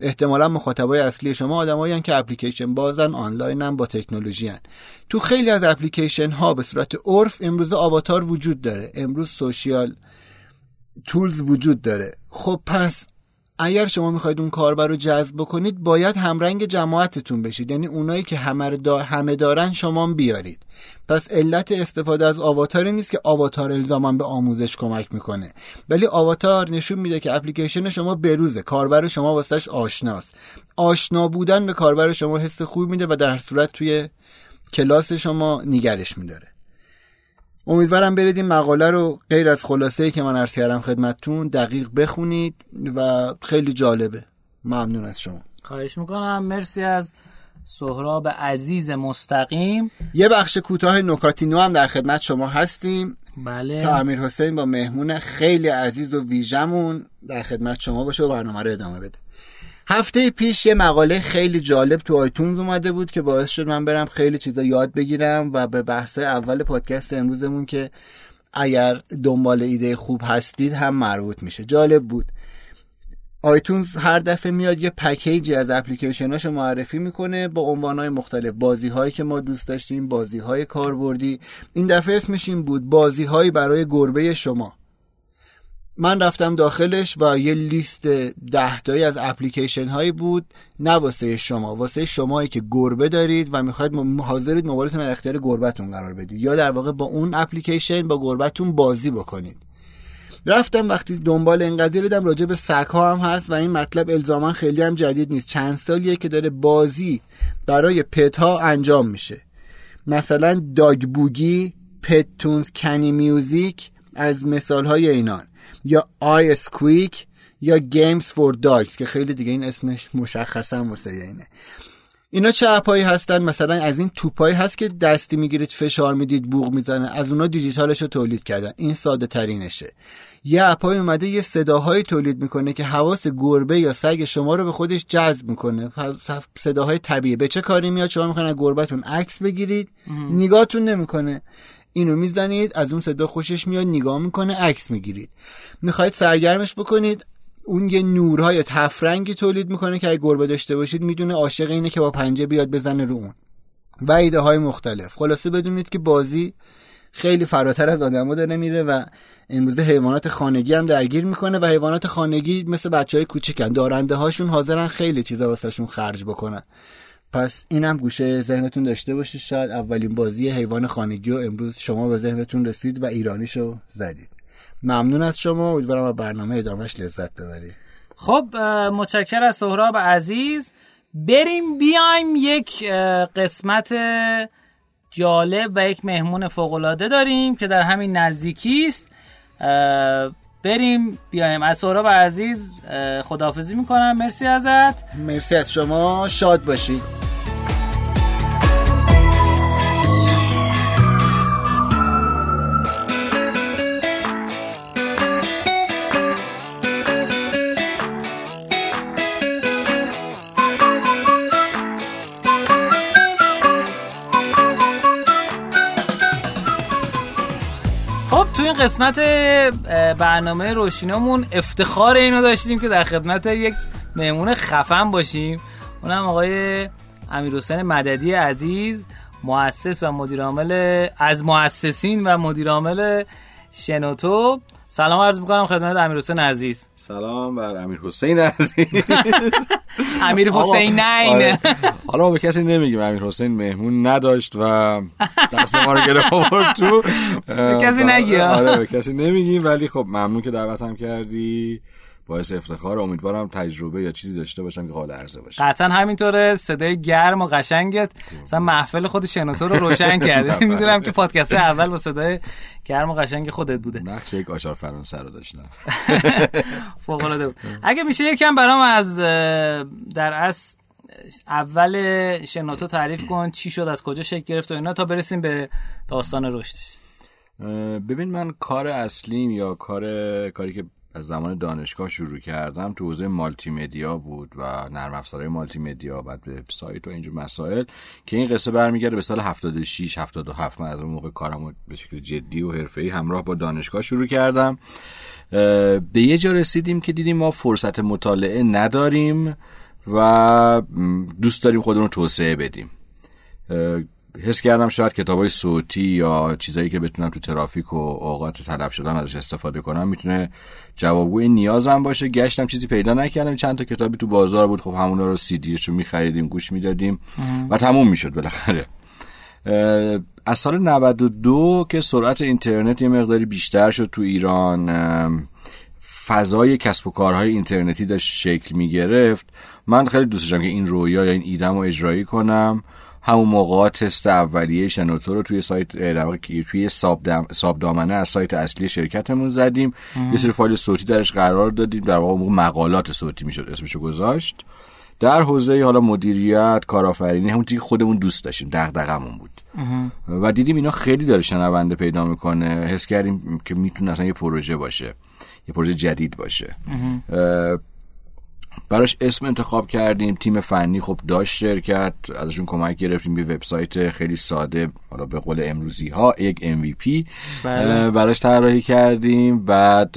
احتمالا مخاطبای اصلی شما آدمایی که اپلیکیشن بازن آنلاین هم با تکنولوژی هن. تو خیلی از اپلیکیشن ها به صورت عرف امروز آواتار وجود داره امروز سوشیال تولز وجود داره. خب پس اگر شما می‌خواید اون کاربر رو جذب بکنید باید همرنگ جماعتتون بشید. یعنی اونایی که همه, همه دارن شما بیارید. پس علت استفاده از آواتاری نیست که آواتار الزاما به آموزش کمک می‌کنه. ولی آواتار نشون میده که اپلیکیشن شما بروزه. کاربر شما واسش آشناست. آشنا بودن به کاربر شما حس خوب میده و در صورت توی کلاس شما نگرش میداره. امیدوارم برید این مقاله رو غیر از خلاصه که من عرض کردم خدمتتون دقیق بخونید و خیلی جالبه. ممنون از شما. خواهش می‌کنم. مرسی از سهراب عزیز مستقیم. یه بخش کوتاه نکاتینو هم در خدمت شما هستیم. بله. تا امیر حسین با مهمون خیلی عزیز و ویژمون در خدمت شما باشه و برنامه رو ادامه بده. هفته پیش یه مقاله خیلی جالب تو آیتونز اومده بود که باعث شد من برم خیلی چیزا یاد بگیرم و به بحث اول پادکست امروزمون که اگر دنبال ایده خوب هستید هم مربوط میشه. جالب بود. آیتونز هر دفعه میاد یه پکیجی از اپلیکیشناشو معرفی می‌کنه با عنوانهای مختلف. بازی هایی که ما دوست داشتیم بازی های کاربردی. این دفعه اسمش این بود بازی هایی برای گربه شما. من رفتم داخلش و یه لیست دهتایی از اپلیکیشن هایی بود نه واسه شما واسه شمایی که گربه دارید و می‌خواید حاضرید موبایلتون در اختیار گربتون قرار بدید یا در واقع با اون اپلیکیشن با گربتون بازی بکنید. رفتم وقتی دنبال این قضیه دیدم راجع به سگ ها هم هست و این مطلب الزاما خیلی هم جدید نیست. چند سالیه که داره بازی برای پت ها انجام میشه. مثلا داگ بوگی پت تونز کنی میوزیک از مثال های اینان. یا آی اسکویک یا گیمز فور داگز که خیلی دیگه این اسمش مشخصا واسه اینه. اینا چه اپایی هستن؟ مثلا از این توپایی هست که دستی می‌گیرید فشار می‌دید بوغ می‌زنه از اونا دیجیتالش رو تولید کردن. این ساده ترینشه یه اپای اومده یه صداهایی تولید می‌کنه که حواس گربه یا سگ شما رو به خودش جذب می‌کنه. صداهای طبیعی. به چه کاری میاد؟ شما می‌خواین از گربتون عکس بگیرید. نگاهتون نمی‌کنه. اینو می‌زنید از اون صدا خوشش میاد نگاه می‌کنه عکس می‌گیرید. می‌خواید سرگرمش بکنید اون یه نورهای تفرنگی تولید می‌کنه که اگه گربه داشته باشید می‌دونه عاشق اینه که با پنجه بیاد بزنه رو اون. و ایده های مختلف. خلاصه بدونید که بازی خیلی فراتر از آدما داره میره و امروزه حیوانات خانگی هم درگیر می‌کنه و حیوانات خانگی مثل بچه های کوچیکن. دارنده هاشون حاضرن خیلی چیزا واسهشون خرج بکنن. پس اینم گوشه ذهنتون داشته باشید. شاید اولین بازی حیوان خانگی و امروز شما به ذهنتون رسید و ایرانیشو زدید. ممنون از شما. امیدوارم از برنامه ادامهش لذت ببرید. خب متشکر از سهراب عزیز. بریم بیایم یک قسمت جالب و یک مهمون فوقالعاده داریم که در همین نزدیکی است. بریم بیایم. از سهراب عزیز خداحافظی می‌کنم. مرسی ازت. مرسی از شما. شاد باشید قسمت برنامه روشینامون افتخار اینو داشتیم که در خدمت یک مهمون خفن باشیم. اونم آقای امیر حسین مددی عزیز مؤسس و مدیرعامل از مؤسسین و مدیرعامل شنوتو. سلام عرض می‌کنم خدمت امیر حسین عزیز. سلام بر امیر حسین عزیز. امیر حسین نین آره. حالا ما به کسی نمیگیم امیر حسین مهمون نداشت و دست ما رو گرفت تو. به کسی نگی آره به کسی نمیگیم ولی خب ممنون که دعوتم کردی. باعث افتخار امیدوارم تجربه یا چیزی داشته باشم که قابل عرضه باشه. قطعا همینطوره صدای گرم و قشنگت. مثلا محفل خود شنوتو رو روشن کرده. می‌دونم که پادکست اول با صدای گرم و قشنگ خودت بوده. نقش یک آشار فرانسه رو داشتم. فوق العاده بود. اگه میشه یکم برام از در اصل اول شنوتو تعریف کن چی شد از کجا شکل گرفت و اینا تا برسیم به داستان رشدش. ببین من کار اصلیم یا کار کاری که از زمان دانشگاه شروع کردم تو حوزه مالتی مدیا بود و نرم افزارهای مالتی مدیا بعد وبسایت و اینجور مسائل که این قصه برمیگرده به سال 76 77 من از اون موقع کارم به شکل جدی و حرفه‌ای همراه با دانشگاه شروع کردم. به یه جا رسیدیم که دیدیم ما فرصت مطالعه نداریم و دوست داریم خودمون توسعه بدیم. حس کردم شاید کتاب های صوتی یا چیزایی که بتونم تو ترافیک و اوقات تلف شدم ازش استفاده کنم می‌تونه جوابگوی نیازم باشه. گشتم چیزی پیدا نکردم. چند تا کتابی تو بازار بود. خب همون رو سی دیشو میخریدیم گوش می‌دادیم و تموم می‌شد بالاخره. از سال 92 که سرعت اینترنت یه مقداری بیشتر شد تو ایران فضای کسب و کارهای اینترنتی داشت شکل می‌گرفت. من خیلی دوست داشتم که این رویا یا این ایدم رو اجرایی کنم. همون موقع تست اولیه شنوتو رو توی سایت در واقع توی ساب, دامنه از سایت اصلی شرکتمون زدیم. یه سری فایل صوتی درش قرار دادیم. در واقع مقالات صوتی می‌شد اسمشو گذاشت. در حوزه حالا مدیریت کارآفرینی همون که خودمون دوست داشتیم. دغدغمون بود. و دیدیم اینا خیلی داره شنونده پیدا می‌کنه. حس کردیم که می‌تونه اصلا یه پروژه باشه. یه پروژه جدید باشه. براش اسم انتخاب کردیم. تیم فنی خب داشت شرکت ازشون کمک گرفتیم به وبسایت خیلی ساده حالا به قول امروزی ها یک MVP بله. براش طراحی کردیم. بعد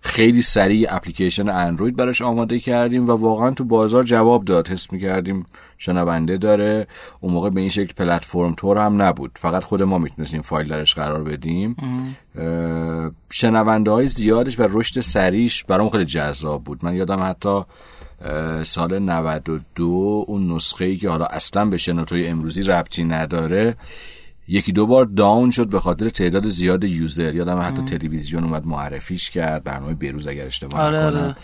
خیلی سریع اپلیکیشن اندروید براش آماده کردیم و واقعا تو بازار جواب داد. حس می‌کردیم شنونده داره. اون موقع به این شکل پلتفرم تور هم نبود. فقط خود ما می‌تونستیم فایل درش قرار بدیم. شنونده های زیادش و رشد سریش برام خیلی جذاب بود. من یادم حتی سال 92 اون نسخه ای که حالا اصلا به شنوتوی امروزی ربطی نداره یکی دو بار داون شد به خاطر تعداد زیاد یوزر. یادم حتی تلویزیون اومد معرفیش کرد برنامه بیروز اگر اشتباه آره نکنم. آره.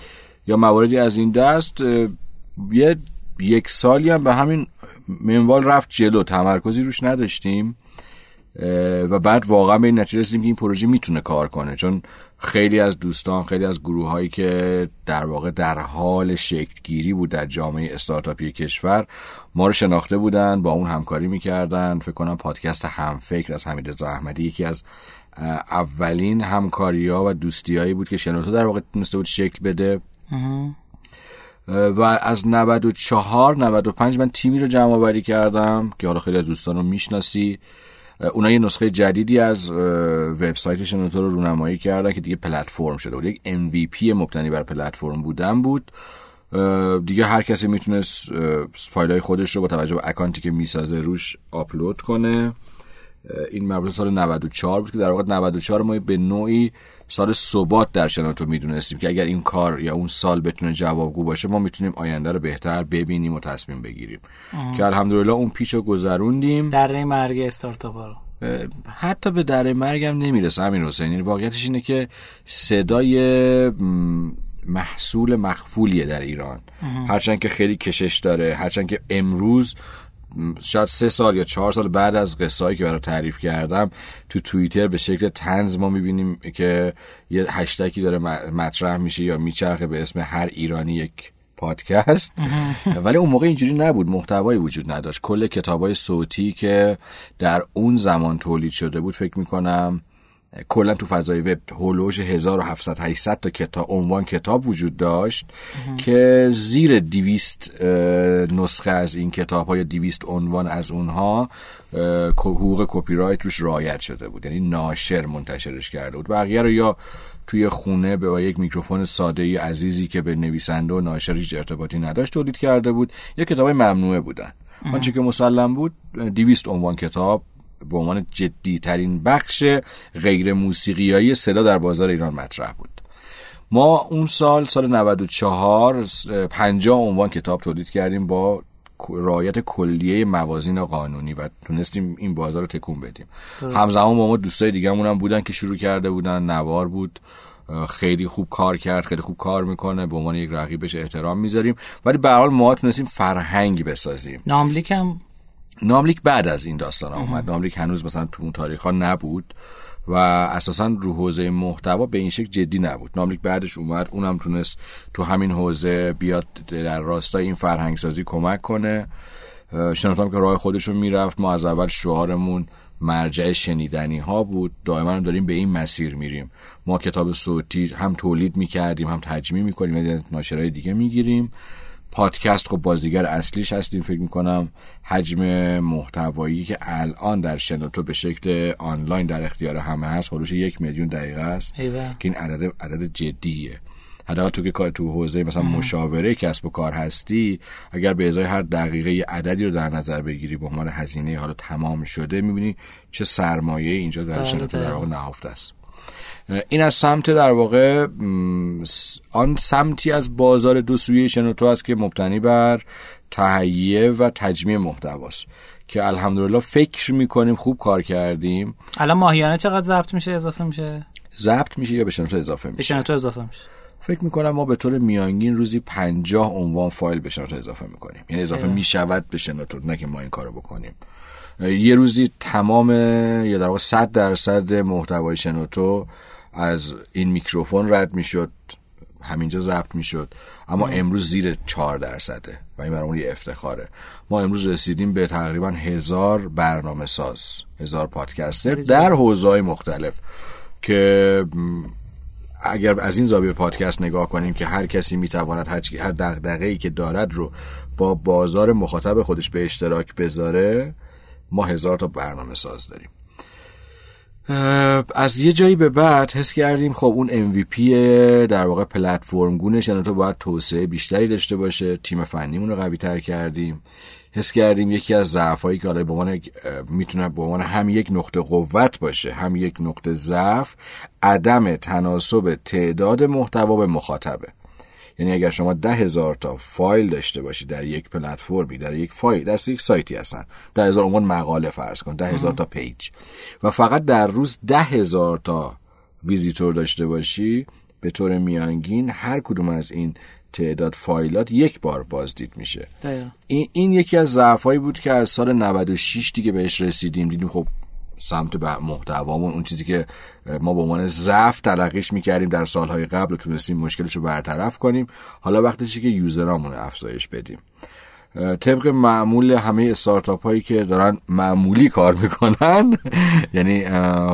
یا مواردی از این دست یه یک سالی هم به همین منوال رفت جلو تمرکزی روش نداشتیم و بعد واقعا به این نتیجه رسیدیم که این پروژه می‌تونه کار کنه. چون خیلی از دوستان خیلی از گروه هایی که در واقع در حال شکلگیری بود در جامعه استارتاپی کشور ما رو شناخته بودن با اون همکاری می‌کردن. فکر کنم پادکست همفکر از حمید احمدی یکی از اولین همکاری ها و دوستیایی بود که شنوتو در واقع تونسته بود شکل بده. و از 94 95 من تیمی رو جمع آوری کردم که حالا خیلی از دوستان رو می‌شناسی. اونا یه نسخه جدیدی از وبسایت شنوتو رو رونمایی کردن که دیگه پلتفرم شده بود. یک MVP مبتنی بر پلتفرم بودن بود. دیگه هر کسی می‌تونست فایل های خودش رو با توجه به اکانتی که می‌سازه روش آپلود کنه. این مربوط سال 94 بود که در واقع 94 ما به نوعی سال ثبات در شنوتو می‌دونستیم که اگر این کار یا اون سال بتونه جوابگو باشه ما می‌تونیم آینده رو بهتر ببینیم و تصمیم بگیریم. که الحمدلله اون پیچ رو گذروندیم. در مرگ استارتاپ رو. حتی به در مرگم نمی‌رسه. همین حسین یعنی واقعیتش اینه که صدای محصول مخفولیه در ایران. هرچند که خیلی کشش داره هرچند که امروز شاید سه سال یا چهار سال بعد از قصه که برای تعریف کردم تو توییتر به شکل تنز ما می‌بینیم که یه هشتکی داره مطرح میشه یا میچرخه به اسم هر ایرانی یک پادکست. ولی اون موقع اینجوری نبود محتوایی وجود نداشت. کل کتابای صوتی که در اون زمان تولید شده بود فکر می‌کنم کلا تو فضای وب هولوش 1700 800 تا کتاب عنوان کتاب وجود داشت که زیر 200 نسخه از این کتاب ها یا 200 عنوان از اونها حقوق کپی رایت روش رعایت شده بود. یعنی ناشر منتشرش کرده بود. بقیه رو یا توی خونه به یک میکروفون ساده ای عزیزی که به نویسنده و ناشر هیچ ارتباطی نداشت تولید کرده بود. یا کتاب ممنوعه بودن. آنچه که مسلم بود 200 عنوان کتاب به عنوان جدی ترین بخش غیر موسیقیایی صدا در بازار ایران مطرح بود. ما اون سال سال 94 50 عنوان کتاب تولید کردیم با رایت کلیه موازین قانونی و تونستیم این بازار رو تکون بدیم. همزمان با ما دوستای دیگه هم بودن که شروع کرده بودن. نوار بود. خیلی خوب کار کرد خیلی خوب کار می‌کنه. به عنوان یک رقیبش احترام می‌ذاریم. ولی به حال ما تونستیم فرهنگ بسازیم. ناملیک هم ناملیک بعد از این داستان اومد ناملیک هنوز مثلا تو اون تاریخ ها نبود و اساسا رو حوزه محتوا به این شکل جدی نبود. ناملیک بعدش اومد اونم تونست تو همین حوزه بیاد در راستای این فرهنگ سازی کمک کنه. شنفتم که راه خودش رو می‌رفت ما از اول شعارمون مرجع شنیدنی ها بود. دائما داریم به این مسیر میریم. ما کتاب صوتی هم تولید می‌کردیم هم تجمیع می‌کنیم یعنی ناشرهای دیگه می‌گیریم. پادکست خب بازیگر اصلیش هستیم فکر می‌کنم. حجم محتوایی که الان در شنوتو به شکل آنلاین در اختیار همه هست خودش یک میلیون دقیقه است. که این عدد عدد جدیه. حداقل تو که تو حوزه مثلا مشاوره کسب و کار هستی اگر به ازای هر دقیقه یه عددی رو در نظر بگیری به عنوان هزینه حالا تمام شده می‌بینی چه سرمایه اینجا در شنوتو در واقع نهفته است. این از سمت در واقع آن سمتی از بازار دو سویه شنوتو است که مبتنی بر تهیه و تجمیع محتواست که الحمدلله فکر می‌کنیم خوب کار کردیم. الان ماهیانه چقدر ضبط میشه اضافه میشه؟ ضبط میشه یا به شنوتو اضافه میشه؟ به شنوتو اضافه میشه. فکر می‌کنم ما به طور میانگین روزی پنجاه عنوان فایل به شنوتو اضافه می‌کنیم. یعنی اضافه می‌شود به شنوتو نه که ما این کارو بکنیم. یه روزی تمام یا در واقع 100 درصد محتوای شنوتو از این میکروفون رد می‌شد همینجا ضبط می‌شد. اما امروز زیر 4 درصده و این برامون یه افتخاره. ما امروز رسیدیم به تقریبا هزار برنامه ساز هزار پادکستر در حوزه‌های مختلف که اگر از این زاویه پادکست نگاه کنیم که هر کسی می‌تواند هر, هر دغدغه‌ای ای که دارد رو با بازار مخاطب خودش به اشتراک بذاره ما هزار تا برنامه ساز داریم. از یه جایی به بعد حس کردیم خب اون MVP در واقع پلتفرم گونه تو باید توسعه بیشتری داشته باشه تیم فنیمون رو قوی تر کردیم. حس کردیم یکی از ضعفایی که به عنوان می‌تونه به عنوان هم یک نقطه قوت باشه هم یک نقطه ضعف عدم تناسب تعداد محتوا به مخاطبه. یعنی اگر شما ده هزار تا فایل داشته باشید در یک پلتفرمی در یک فایل در یک سایتی هستن. ده هزار عنوان مقاله فرض کن ده هزار تا page. و فقط در روز ده هزار تا ویزیتور داشته باشی به طور میانگین هر کدوم از این تعداد فایلات یک بار بازدید میشه. این, این یکی از ضعفایی بود که از سال 96 دیگه بهش رسیدیم. دیدیم خب سمت محتوامون. اون چیزی که ما به عنوان ضعف تلقیش می‌کردیم در سالهای قبل تونستیم مشکلش رو برطرف کنیم. حالا وقتشه که user امون افزایش بدیم. طبق معمول همه استارتاپ هایی که دارن معمولی کار می‌کنن یعنی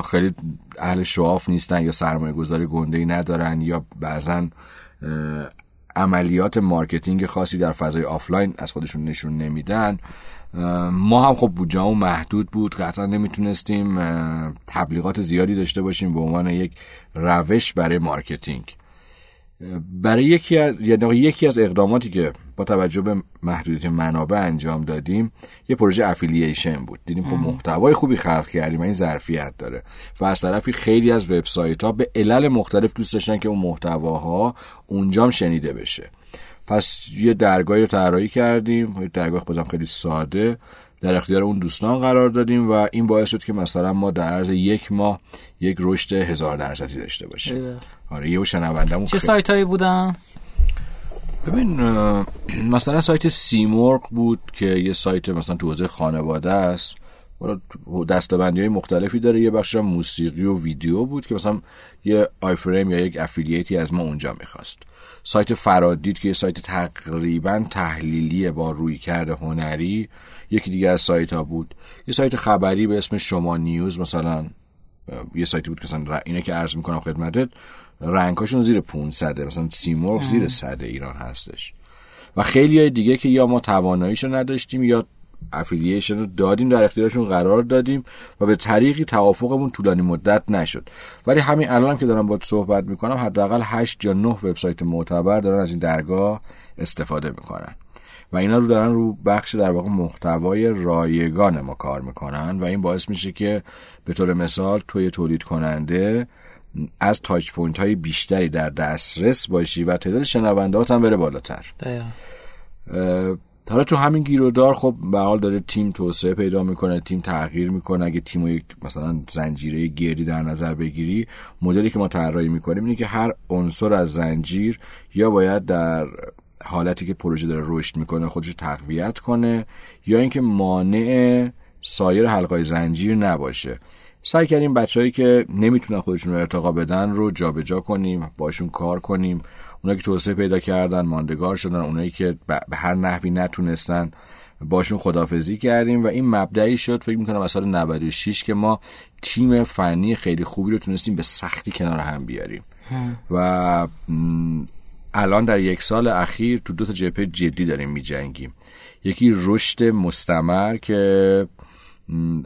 خیلی اهل show off نیستن یا سرمایه گذاری گنده ندارن یا بعضا عملیات مارکتینگ خاصی در فضای آفلاین از خودشون نشون نمیدن. ما هم خب بودجهمون محدود بود قطعا نمی‌تونستیم تبلیغات زیادی داشته باشیم به عنوان یک روش برای مارکتینگ. برای یکی از یعنی یکی از اقداماتی که با توجه به محدودیت منابع انجام دادیم یه پروژه افیلیشن بود. دیدیم خب محتوای خوبی خلق کردیم و این ظرفیت داره. و از طرفی خیلی از وبسایت ها به علل مختلف دوست داشتن که اون محتواها اونجام شنیده بشه. پس یه درگاهی رو طراحی کردیم. یه درگاه بازم خیلی ساده. در اختیار اون دوستان قرار دادیم و این باعث شد که مثلا ما در عرض یک ماه یک رشد هزار درصدی داشته باشیم. آره یه شنوندمون چه سایت هایی بودن؟ ببین مثلا سایت سیمورق بود که یه سایت مثلا تو حوزه خانواده است. دستبندی های مختلفی داره. یه بخش موسیقی و ویدیو بود که مثلا یه آیفریم یا یک افیلیتی از ما اونجا می‌خواست. سایت فرادید که یه سایت تقریبا تحلیلی با روی کرده هنری یکی دیگه از سایت ها بود. یه سایت خبری به اسم شما نیوز مثلا یه سایتی بود که مثلا اینه که عرض می‌کنم خدمتت رنگاشون زیر 500 مثلا سیمورغ زیر صد ایران هستش. و خیلی های دیگه که یا ما تواناییشو نداشتیم یا affiliation رو دادیم در اختیارشون قرار دادیم و به طریقی توافقمون طولانی مدت نشد. ولی همین الان هم که دارم با صحبت می‌کنم حداقل 8 یا 9 وبسایت معتبر دارن از این درگاه استفاده می‌کنن. و اینا رو دارن رو بخش در واقع محتوای رایگان ما کار می‌کنن و این باعث میشه که به طور مثال توی تولید کننده از touch point های بیشتری در دسترس باشی و تعداد شنونده هم بره بالاتر. حالا تو همین گیرودار خب به حال داره تیم توسعه پیدا می‌کنه تیم تغییر می‌کنه. اگه تیم و یک مثلا زنجیره گرد در نظر بگیری مدلی که ما طراحی می‌کنیم اینه که هر عنصر از زنجیر یا باید در حالتی که پروژه داره رشد می‌کنه خودش تقویت کنه یا اینکه مانع سایر حلقای زنجیر نباشه. سعی کردیم بچههایی که نمی‌تونن خودشون رو ارتقا بدن رو جابجا جا کنیم باشون کار کنیم. اونایی که توسعه پیدا کردن ماندگار شدن اونایی که به هر نحوی نتونستن باشون خدافزی کردیم و این مبدعی شد فکر می‌کنم از سال 96 که ما تیم فنی خیلی خوبی رو تونستیم به سختی کنار هم بیاریم. و الان در یک سال اخیر تو دو تا جبهه جدی داریم میجنگیم. یکی رشد مستمر که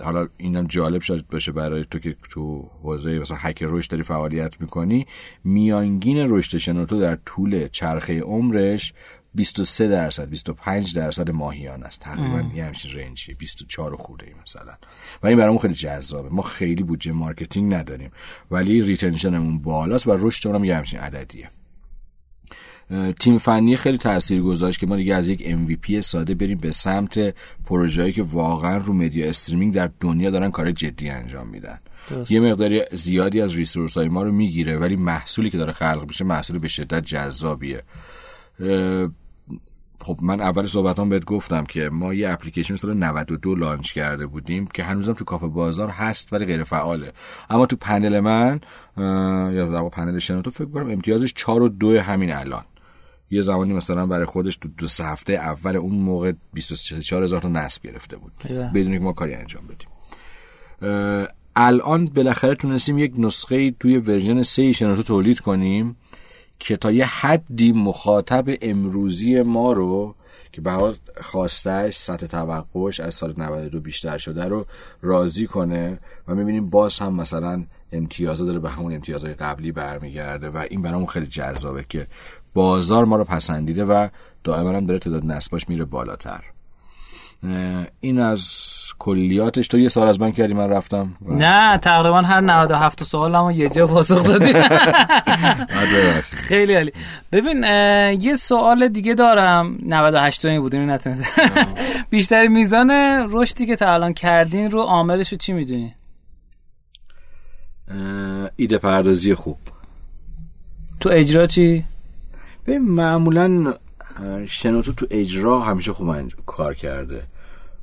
حالا اینم جالب شد باشه برای تو که تو حوزه مثلا هک رشد داری فعالیت می‌کنی. میانگین رشد شنوتو در طول چرخه عمرش 23 درصد 25 درصد ماهیانه است. تقریبا یه همچین range ی 24 خورده ای مثلا. و این برامون خیلی جذابه. ما خیلی بودجه مارکتینگ نداریم ولی retention مون بالاست و رشدمون هم یه همچین عددیه. تیم فنی خیلی تاثیر گذاشت که ما دیگه از یک MVP ساده بریم به سمت پروژه‌ای که واقعا رو media streaming در دنیا دارن کار جدی انجام میدن. یه مقداری زیادی از resource های ما رو می‌گیره ولی محصولی که داره خلق میشه محصول به شدت جذابیه. خب من اول صحبتام بهت گفتم که ما یه اپلیکیشن سال 92 launch کرده بودیم که هنوزم تو کافه بازار هست ولی غیر فعاله. اما تو پنل من یا در پنل شنوتو فکر کنم امتیازش 4 و 2 همین الان. یه زمانی مثلا برای خودش تو دو سه هفته اول اون موقع 24 هزار تا نصب گرفته بود. بدون که ما کاری انجام بدیم. الان بالاخره تونستیم یک نسخه توی ورژن 3 شنوتو تولید کنیم که تا یه حدی مخاطب امروزی ما رو که به حال خواستش سطح توقعش از سال 92 بیشتر شده رو راضی کنه و می‌بینیم باز هم مثلا امتیازا داره به همون امتیازهای قبلی برمیگرده و این برامون خیلی جذابه که بازار ما رو پسندیده و دائما هم داره تعداد نصباش میره بالاتر. این از کلیاتش. تو یه سال از من کردی من رفتم نه تقریبا هر 97 سوال هم یه جا پاسخ دادی. خیلی عالی. ببین یه سوال دیگه دارم. 98 تایی بود اینو نتونست. بیشتری میزان رشدی که تا الان کردین رو عاملش رو چی می‌دونی؟ ایده پردازی خوب. تو اجرا چی؟ ببین معمولا شنوتو تو اجرا همیشه خوب کار کرده.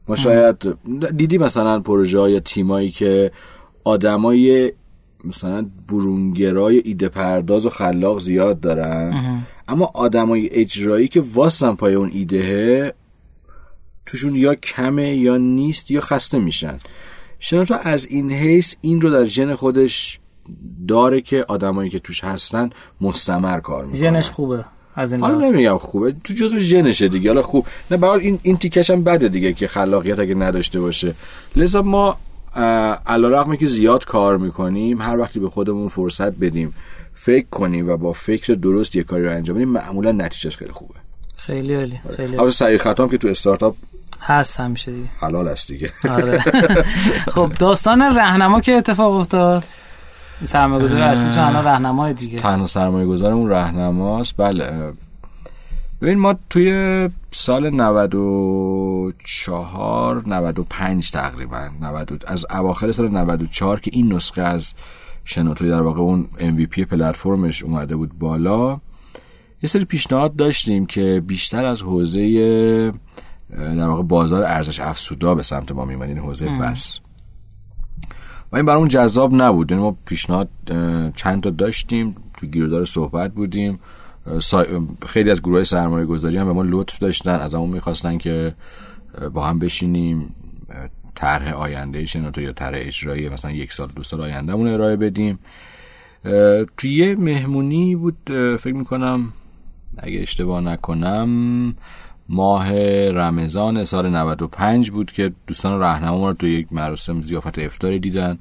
ما شاید دیدی مثلا پروژه یا تیمایی که آدمای مثلا برونگرای ایده پرداز و خلاق زیاد دارن اما آدمای اجرایی که واسن پای اون ایده توشون یا کمه یا نیست یا خسته میشن. شنوتو از این حیث این رو در ژن خودش داره که آدمایی که توش هستن مستمر کار می‌کنن. ژنش خوبه از این حالا نمیگم خوبه تو جزء ژنشه دیگه. حالا خوب نه به این این تیکش هم بده دیگه که خلاقیت اگه نداشته باشه. لذا ما علیرغم که زیاد کار می‌کنیم هر وقتی به خودمون فرصت بدیم فکر کنیم و با فکر درست یه کاری رو انجام بدیم معمولا نتیجهش خیلی خوبه. خیلی عالی خیلی عالی. سعی خطام که تو استارتاپ هست همیشه دیگه. حلال است دیگه. آره. خب داستان راهنما که اتفاق افتاد؟ سرمایه گذار اصلی تو الان راهنمای دیگه. تنها سرمایه گذارمون راهنماست. بله. ببین ما توی سال 94 95 تقریبا 90 از اواخر سال 94 که این نسخه از شنوتوی در واقع اون MVP پلتفرمش اومده بود بالا یه سری پیشنهاد داشتیم که بیشتر از حوزه در واقع بازار ارزش افزودا به سمت ما میمد این حوزه بس. و این برامون جذاب نبود. یعنی ما پیشنهاد چند تا داشتیم تو گیردار صحبت بودیم. خیلی از گروه سرمایه گذاری هم به ما لطف داشتن. از همون می‌خواستن که با هم بشینیم طرح آینده شنوتو یا طرح اجرایی مثلا یک سال دو سال آیندهمون ارائه بدیم. توی یه مهمونی بود فکر می‌کنم اگه اشتباه نکنم ماه رمضان سال 95 بود که دوستان راهنما رو تو یک مراسم زیافت افطاری دیدن.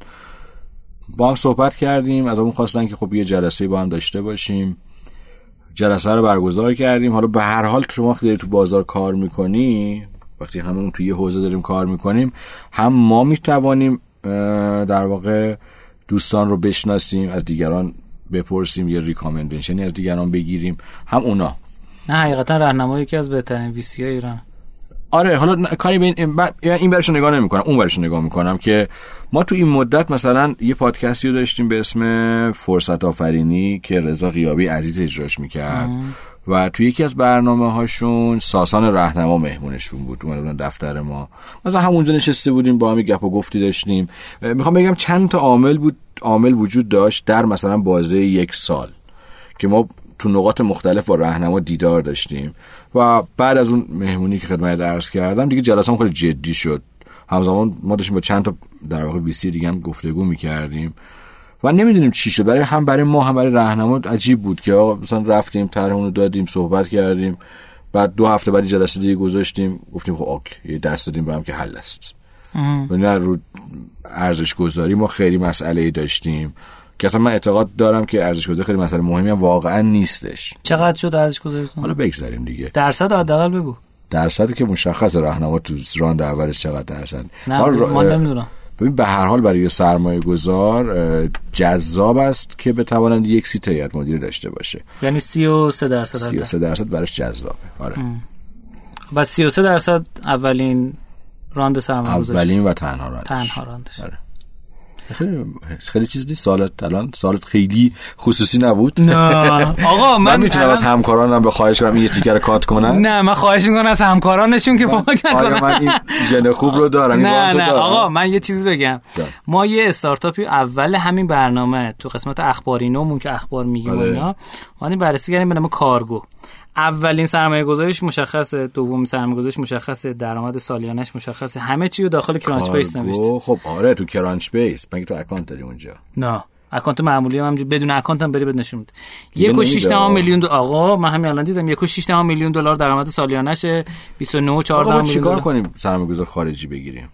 با هم صحبت کردیم از اون خواستن که خب یه جلسه با هم داشته باشیم. جلسه رو برگزار کردیم. حالا به هر حال شما داری تو بازار کار می‌کنی وقتی همون تو یه حوزه داریم کار می‌کنیم هم ما می‌توانیم در واقع دوستان رو بشناسیم از دیگران بپرسیم یه ریکامندیشنی از دیگران بگیریم. هم اونا. نه حقیقتا راهنمایی یکی از بهترین ویسی های ایران. آره حالا کاری به این این برش نگاه نمی‌کنم اون برش نگاه می‌کنم که ما تو این مدت مثلا یه پادکستی رو داشتیم به اسم فرصت آفرینی که رضا غیابی عزیز اجراش می‌کرد. و تو یکی از برنامه هاشون ساسان رهنما مهمونشون بود اومدن دفتر ما. مثلا همونجا نشسته بودیم با هم گپ و گفتی داشتیم. می‌خوام بگم چند تا عامل بود عامل وجود داشت در مثلا بازه یک سال که ما تو نقاط مختلف با راهنما دیدار داشتیم و بعد از اون مهمونی که خدمت درس کردم دیگه جلسه خیلی جدی شد. همزمان ما داشتیم با چند تا در واقع بیسی دیگه هم گفتگو می‌کردیم و نمی‌دونیم چی شد. برای هم برای ما هم برای راهنما عجیب بود که آقا مثلا رفتیم طرحمون رو دادیم صحبت کردیم. بعد دو هفته بعد جلسه دیگه گذاشتیم. گفتیم خب okay یه دست دادیم به هم که حل است. و نه رو ارزش گذاری ما خیلی مسئله داشتیم. که اصلا من اعتقاد دارم که ارزش گذاری خیلی مسئله مهمی هم واقعا نیستش. چقدر شد ارزش گذاریتون حالا بگذاریم دیگه. درصد حداقل بگو. درصدی که مشخص راهنما تو round اولش چقدر درصد. نه ما را- من نمی‌دونم. ببین به هر حال برای سرمایه گذار جذاب است که بتوانند یک seat هیئت مدیره داشته باشه. یعنی 33 درصد 33 درصد براش جذابه. آره. بس 33 درصد اولین راند سرمایه گذاری اولین و تنها راندش. تنها راندش. آره. خیلی خیلی چیز نیست. سالت الان سالت خیلی خصوصی نبود. نه. آقا من, من می‌تونم از همکارانم به خواهش کنم یه تیکر کات کنن؟ نه من خواهش می‌کنم از همکارانشون که کمک آیا نکنن. من این ژن خوب رو دارم؟ نه نه. دارم؟ آقا من یه چیز بگم. ما یه استارتاپی اول همین برنامه تو قسمت اخباری نومون که اخبار میگیم آره. اینا اومدیم بررسی کردیم به نام کارگو. اولین سرمایه گذاریش مشخصه دوم سرمایه گذاریش مشخصه درآمد سالیانش مشخصه همه چی رو داخل Crunchbase نوشته. خب آره تو Crunchbase مگه تو account داری اونجا؟ نه. account معمولی هم بدون account هم بری بد نشون میده. دیگه یک و نمیده. شیش دهم میلیون دو... آقا من همین الان دیدم یک و شیش دهم میلیون دلار درآمد سالیانشه. 29 و 14 آقا ما میلیون چیکار کنیم سرمایه گذار خارجی بگیریم؟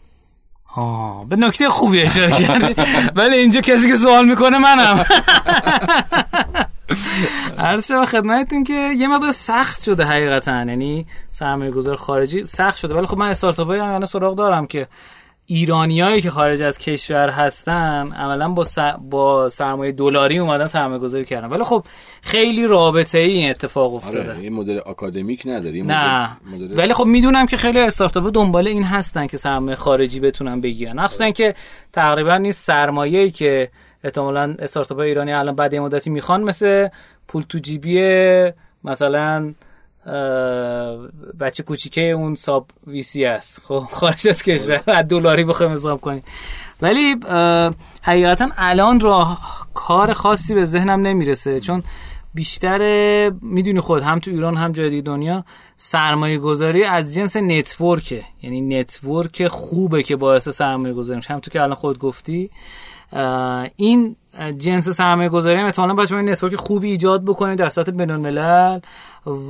آه، به نکته خوبی اشاره کردی. ولی اینجا کسی که سوال می‌کنه منم. عرض شما خدمتتون که یه مقدار سخت شده حقیقتا. یعنی سرمایه گذار خارجی سخت شده. ولی خب من استارتاپ های هم سراغ دارم که ایرانیایی که خارج از کشور هستن عملا با, س... با سرمایه دلاری اومدن سرمایه گذاری کردن. ولی خب خیلی رابطه ای این اتفاق افتاده. آره یه مدل اکادمیک نداری نه. مدل- ولی خب می‌دونم که خیلی استارتاپ دنبال این هستن که سرمایه خارجی بتونن بگیرن. مخصوصا که تقریبا نیست سرمایه‌ای که احتمالاً استارتاپ ایرانی الان بعد یه مدتی می‌خوان مثل پول تو جیبی مثلا بچه کوچیکه اون ساب ویسی است. خب خارج از کشور. از دلاری بخوایم حساب کنیم ولی حقیقتا الان راه کار خاصی به ذهنم نمی‌رسه. چون بیشتر می‌دونی خود هم تو ایران هم جای دیگه دنیا سرمایه گذاری از جنس نتورکه. یعنی نتورک خوبه که باعث سرمایه گذاری میشه. هم تو که الان خود گفتی. این جنس سرمایه گذاری هم احتمالاً باید شما network خوبی ایجاد بکنید در سطح بین الملل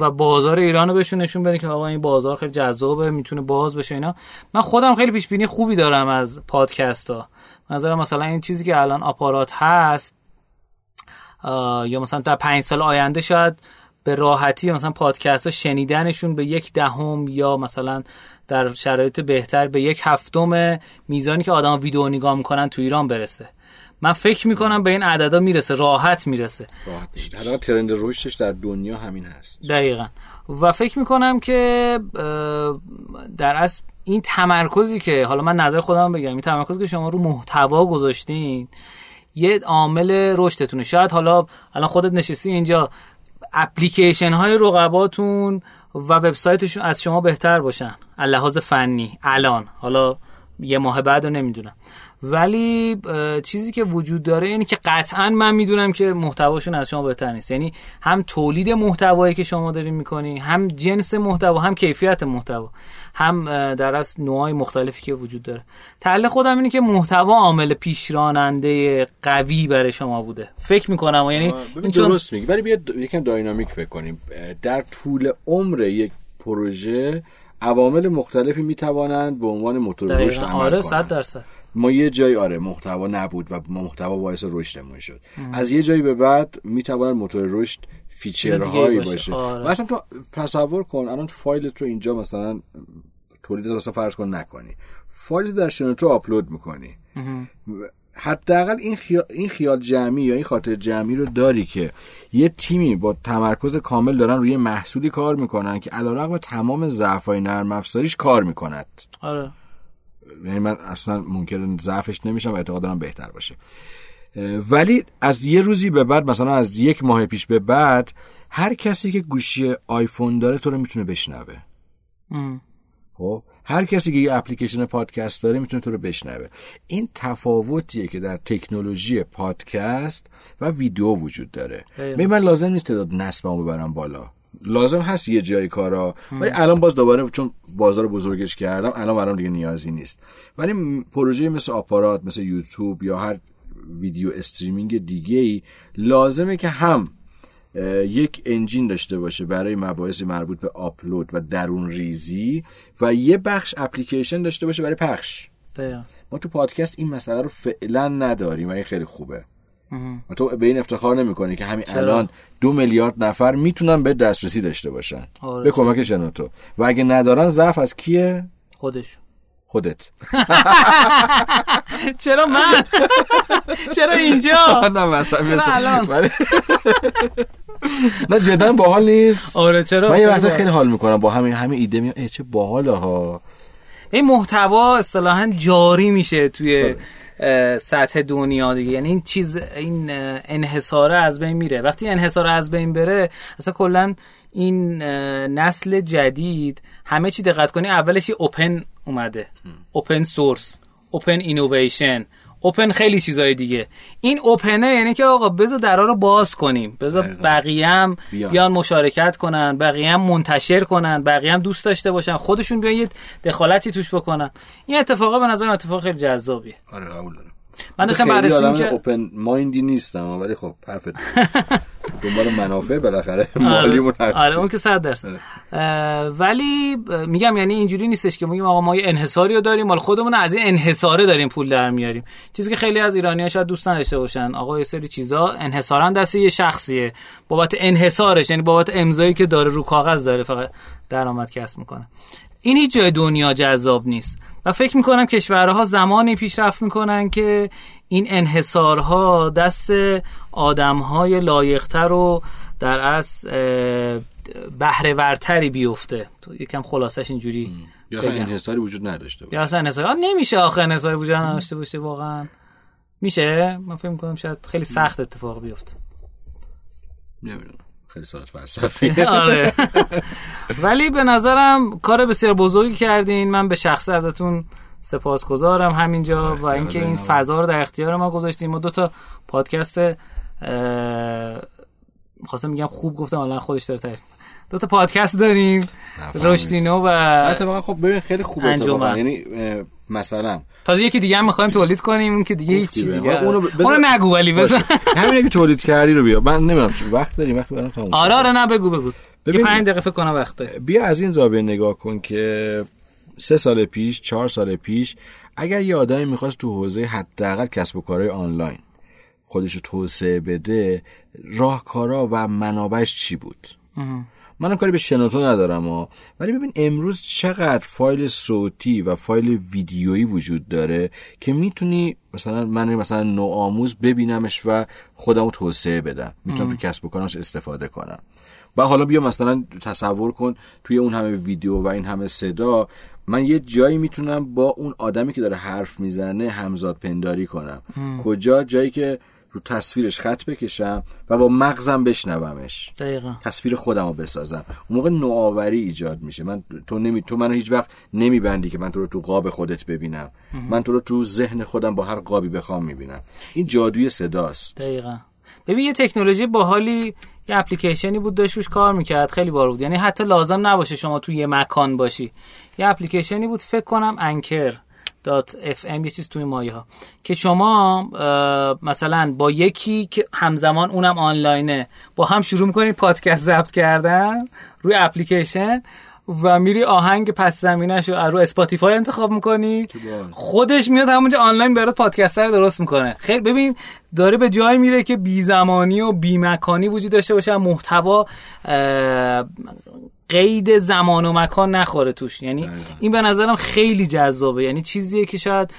و بازار ایران رو بهشون نشون بدید که آقا این بازار خیلی جذابه می‌تونه باز بشه اینا. من خودم خیلی پیش بینی خوبی دارم از پادکست ها نظرم مثلا این چیزی که الان آپارات هست یا مثلا در پنج سال آینده شاید به راحتی مثلا پادکست ها شنیدنشون به یک دهم یا مثلا در شرایط بهتر به یک هفتم میزانی که آدم ویدیو نگاه می‌کنن تو ایران برسه. من فکر می‌کنم به این عددا می‌رسه راحت می‌رسه. حالا ترند رشدش در دنیا همین هست. دقیقا. و فکر می‌کنم که در اصل این تمرکزی که حالا من نظر خودم بگم این تمرکزی که شما رو محتوا گذاشتین یه عامل رشدتونه. شاید حالا الان خودت نشستی اینجا اپلیکیشن های رقباتون و وبسایتشون از شما بهتر باشن. لحاظ فنی. الان. حالا یه ماه بعد رو نمی‌دونم. ولی چیزی که وجود داره اینه که قطعا من می‌دونم که محتواشون از شما بهتر نیست. یعنی هم تولید محتوایی که شما دارین می‌کنی هم جنس محتوا هم کیفیت محتوا هم در از نوعای مختلفی که وجود داره. تحلیل خودم اینه که محتوا عامل پیشراننده قوی برای شما بوده. فکر می‌کنم یعنی این چون درست میگی. ولی بیا یکم داینامیک فکر کنیم. در طول عمر یک پروژه عوامل مختلفی می‌توانند به عنوان موتور رشد عمل آره کنند. صد درصد. ما یه جایی آره محتوا نبود و محتوا باعث رشدمون شد. از یه جایی به بعد می‌تواند موتور رشد feature هایی باشه. باشه. آره. مثلا تو تصور کن الان فایلت رو اینجا مثلا تولید مثلا فرض کن نکنی. فایل در شنوتو آپلود می‌کنی. حداقل این خیال, این خیال جمعی یا این خاطر جمعی رو داری که یه تیمی با تمرکز کامل دارن روی محصولی کار می‌کنن که علیرغم تمام ضعف‌های نرم افزاریش کار می‌کند. آره. یعنی من اصلا منکر ضعفش نمیشم و اعتقاد دارم بهتر باشه. ولی از یه روزی به بعد مثلا از یک ماه پیش به بعد هر کسی که گوشی آیفون داره تو رو می‌تونه بشنوه. خب؟ هر کسی که یه اپلیکیشن پادکست داره می‌تونه تو رو بشنوه. این تفاوتیه که در تکنولوژی پادکست و ویدیو وجود داره. می من لازم نیست تعداد نصبمو ببرم بالا. لازم هست یه جای کارا. ولی الان باز دوباره چون بازار بزرگش کردم الان برام دیگه نیازی نیست. ولی پروژه مثل آپارات مثل یوتیوب یا هر ویدیو استریمینگ دیگه ای لازمه که هم یک انجین داشته باشه برای مباحث مربوط به آپلود و درون ریزی و یه بخش اپلیکیشن داشته باشه برای پخش. ما تو پادکست این مسئله رو فعلا نداریم و این خیلی خوبه. و تو به این افتخار نمی‌کنی که همین الان دو میلیارد نفر می‌تونن به دسترسی داشته باشن. آره به کمک تو و اگه ندارن ضعف از کیه؟ خودش. خودت. چرا من؟ چرا اینجا؟ نه مثلا نه جدا باحال نیست. آره چرا؟ من یه وقتا خیلی حال می‌کنم با همین همین ایده میام چه باحاله ها. این محتوا اصطلاحا جاری میشه توی سطح دنیا دیگه. یعنی این چیز این انحصاره از بین میره. وقتی انحصاره از بین بره اصلا کلا این نسل جدید همه چی دقت کنی اولش اوپن اومده. اوپن سورس اوپن اینویشن اوپن خیلی چیزای دیگه. این اوپنه یعنی که آقا بذار درا رو باز کنیم. بذار بقیه هم بیان. مشارکت کنن بقیه هم منتشر کنن بقیه هم دوست داشته باشن خودشون بیان یه دخالتی توش بکنن. این اتفاقا به نظر اتفاق خیلی جذابیه. آره قبول دارم. من داشتم بررسی که اوپن مایندی نیستم ولی خب حرفت دنبال منافع بالاخره. مالی آره, آره اون که 100 درصد. آره. ولی میگم یعنی اینجوری نیستش که میگیم آقا ما یه انحصاری رو داریم مال خودمون از این انحصاره داریم پول در میاریم. چیزی که خیلی از ایرانی‌ها شاید دوست نداشته باشن. آقا یه سری چیزا انحصارا دست یه شخصیه. بابت انحصارش یعنی بابت امضایی که داره رو کاغذ داره فقط درآمد کسب می‌کنه. این هیچ جای دنیا جذاب نیست. و فکر می‌کنم کشورها زمانی پیشرفت می‌کنن که این انحصارها دست آدمهای لایقتر و در از بهره بیفته. تو یکم خلاصش اینجوری یا انحصاری وجود نداشته باشه. یا اصلا انحصاری نمیشه آخه انحصاری وجود نداشته باشه واقعا. میشه؟ من فکر می‌کنم شاید خیلی سخت اتفاق بیفته. نمی‌دونم. خیلی ساعت فلسفی آره. ولی به نظرم کار بسیار بزرگی کردین. من به شخصه ازتون سپاسگزارم همینجا و اینکه این فضا رو در اختیار ما گذاشتیم ما دو تا پادکست خواستم میگم خوب گفتم الان خودش داره تعریف دو تا پادکست داریم رشدینو و اتفاقا خب ببین خیلی خوبه اتفاقا. یعنی مثلا تازه یکی دیگه هم می‌خوایم تولید کنیم اون که دیگه هیچ دیگه اونو, اونو نگو ولی بزن همین که تولید کردی رو بیا. من نمی‌دونم وقت داریم وقت برام تموم آره آره نه بگو بگو. یه 5 دقیقه فکر کنم وقته. بیا از این زاویه نگاه کن که سه سال پیش چهار سال پیش اگر یه آدمی می‌خواست تو حوزه حداقل کسب و کارهای آنلاین خودش رو توسعه بده راهکارا و منابعش چی بود؟ منم کاری به شنوتو ندارم ها ولی ببین امروز چقدر فایل صوتی و فایل ویدیویی وجود داره که می‌تونی مثلا من مثلا نوآموز ببینمش و خودمو توسعه بدم. می‌تونم تو کسب و کارمش استفاده کنم. و حالا بیا مثلا تصور کن توی اون همه ویدیو و این همه صدا من یه جایی می‌تونم با اون آدمی که داره حرف می‌زنه همزاد پنداری کنم. کجا؟ جایی که رو تصویرش خط بکشم و با مغزم بشنومش. دقیقا. تصویر خودم رو بسازم. اون موقع نوآوری ایجاد میشه. من تو نمی تو منو هیچ وقت نمیبندی که من تو رو تو قاب خودت ببینم. من تو رو تو ذهن خودم با هر قابی بخوام می‌بینم. این جادوی صداست. دقیقا. ببین یه تکنولوژی باحالی یه اپلیکیشنی بود داشت روش کار می‌کرد. خیلی باحال بود. یعنی حتی لازم نباشه شما تو یه مکان باشی. یه اپلیکیشنی بود فکر کنم Anchor. dot f یه چیز توی مایه ها که شما مثلا با یکی که همزمان اونم آنلاینه با هم شروع می‌کنید پادکست ضبط کردن روی اپلیکیشن و میری آهنگ پس زمینش رو رو Spotify انتخاب می‌کنی. خودش میاد همونجا آنلاین برات پادکست رو درست می‌کنه. خیلی ببین داره به جای میره که بی زمانی و بی مکانی وجود داشته باشه محتوا قید زمان و مکان نخوره توش. یعنی این به نظرم خیلی جذابه. یعنی چیزیه که شاید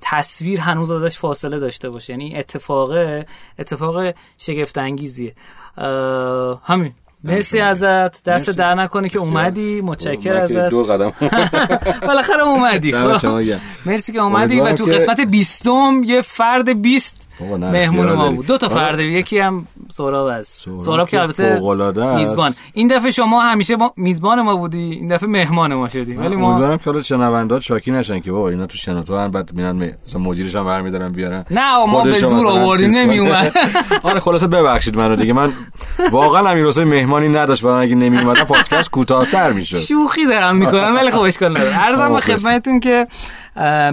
تصویر هنوز ازش فاصله داشته باشه. یعنی اتفاق اتفاق شگفت انگیزیه همین. مرسی ازت. دست در نکنه که اومدی. متشکر ازت. دور قدم. بالاخره اومدی خب. مرسی که اومدی و تو قسمت بیستم یه فرد بیست مهمون ما. بود دو تا آره. فرد یکی هم سهراب است سهراب که البته. میزبان این دفعه شما همیشه ما میزبان ما بودی این دفعه مهمان ما شدی ولی ما امیدوارم که حالا شنوندات شاکی نشن که بابا اینا تو شنوتو هم بعد میرن می- مثلا مدیرش هم برمیدارن بیارن نه ما به زور آوردیم کنه. نمی اومد آره خلاصه ببخشید منو دیگه من واقعا امیر حسین مهمانی نداشت برای اگه نمی اومدن پادکست کوتاه‌تر می‌شد شوخی دارم می‌کنم ولی خب اشکال نداره عرضم به. خدمتتون که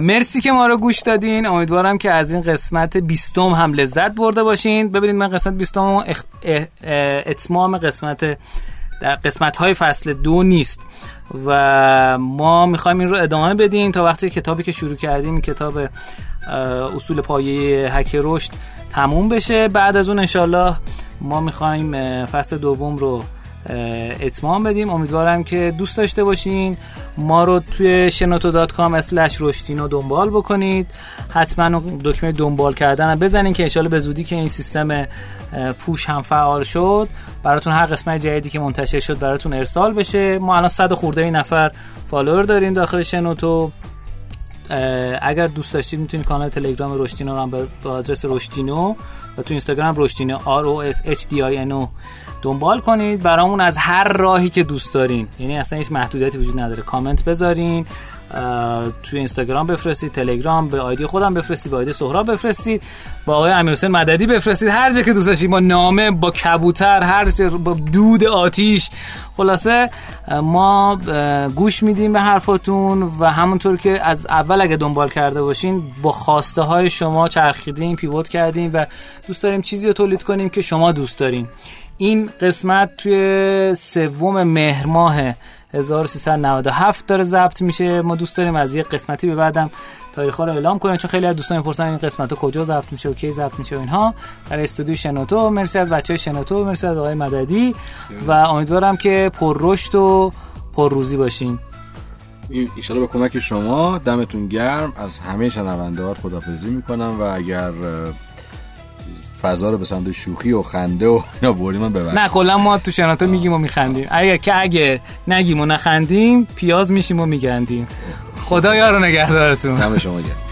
مرسی که ما رو گوش دادین. امیدوارم که از این قسمت بیستم هم لذت برده باشین. ببینید من قسمت بیستم اخ... اتمام قسمت در قسمت های فصل دو نیست. و ما می‌خوایم این رو ادامه بدیم تا وقتی کتابی که شروع کردیم کتاب اصول پایه هک رشد تموم بشه. بعد از اون انشالله ما می‌خوایم فصل دوم رو اتمام بدیم. امیدوارم که دوست داشته باشین. ما رو توی شنوتو.com اسلش رشتینو دنبال بکنید. حتما دکمه دنبال کردن رو بزنین که انشالله به زودی که این سیستم پوش هم فعال شد براتون هر قسمت جدیدی که منتشر شد براتون ارسال بشه. ما الان صد خورده نفر فالوور داریم داخل شنوتو. اگر دوست داشتید می‌تونید کانال تلگرام رشتینو رو هم به آدرس رشتینو و تو اینستاگرام رشتینو R O S H D I N O دنبال کنید. برامون از هر راهی که دوست دارین. یعنی اصلا هیچ محدودیتی وجود نداره. کامنت بذارین. توی اینستاگرام بفرستید. تلگرام به آیدی خودم بفرستید. به آیدی سهراب بفرستید. با آقای امیرحسین مددی بفرستید. هر جا که دوست داشتید با نامه با کبوتر هر جا با دود آتیش. خلاصه ما گوش میدیم به حرفاتون و همونطور که از اول اگه دنبال کرده باشین با خواسته های شما چرخیدیم پیوت کردیم و دوست داریم چیزی رو تولید کنیم که شما دوست دارین. این قسمت توی سوم مهر ماه 1397 داره ضبط میشه. ما دوست داریم از یه قسمتی به بعدم تاریخ رو اعلام کنیم چون خیلی از دوستان می‌پرسن این قسمت ها کجا ضبط میشه و کی ضبط میشه و اینها. در استودیو شنوتو مرسی از بچه شنوتو مرسی از آقای مددی و امیدوارم که پر رشد و پر روزی باشین ایشالا به کمک شما دمتون گرم. از همه شنوندهات خدافزی می‌کنم و اگر فضا رو به سمت شوخی و خنده و اینا بردی من ببخشید. نه کلا ما تو شنوتو میگیم و میخندیم. اگه که اگه نگیم و نخندیم پیاز میشیم و میگندیم. خدا یارو نگهدارتون. دم شما گرم.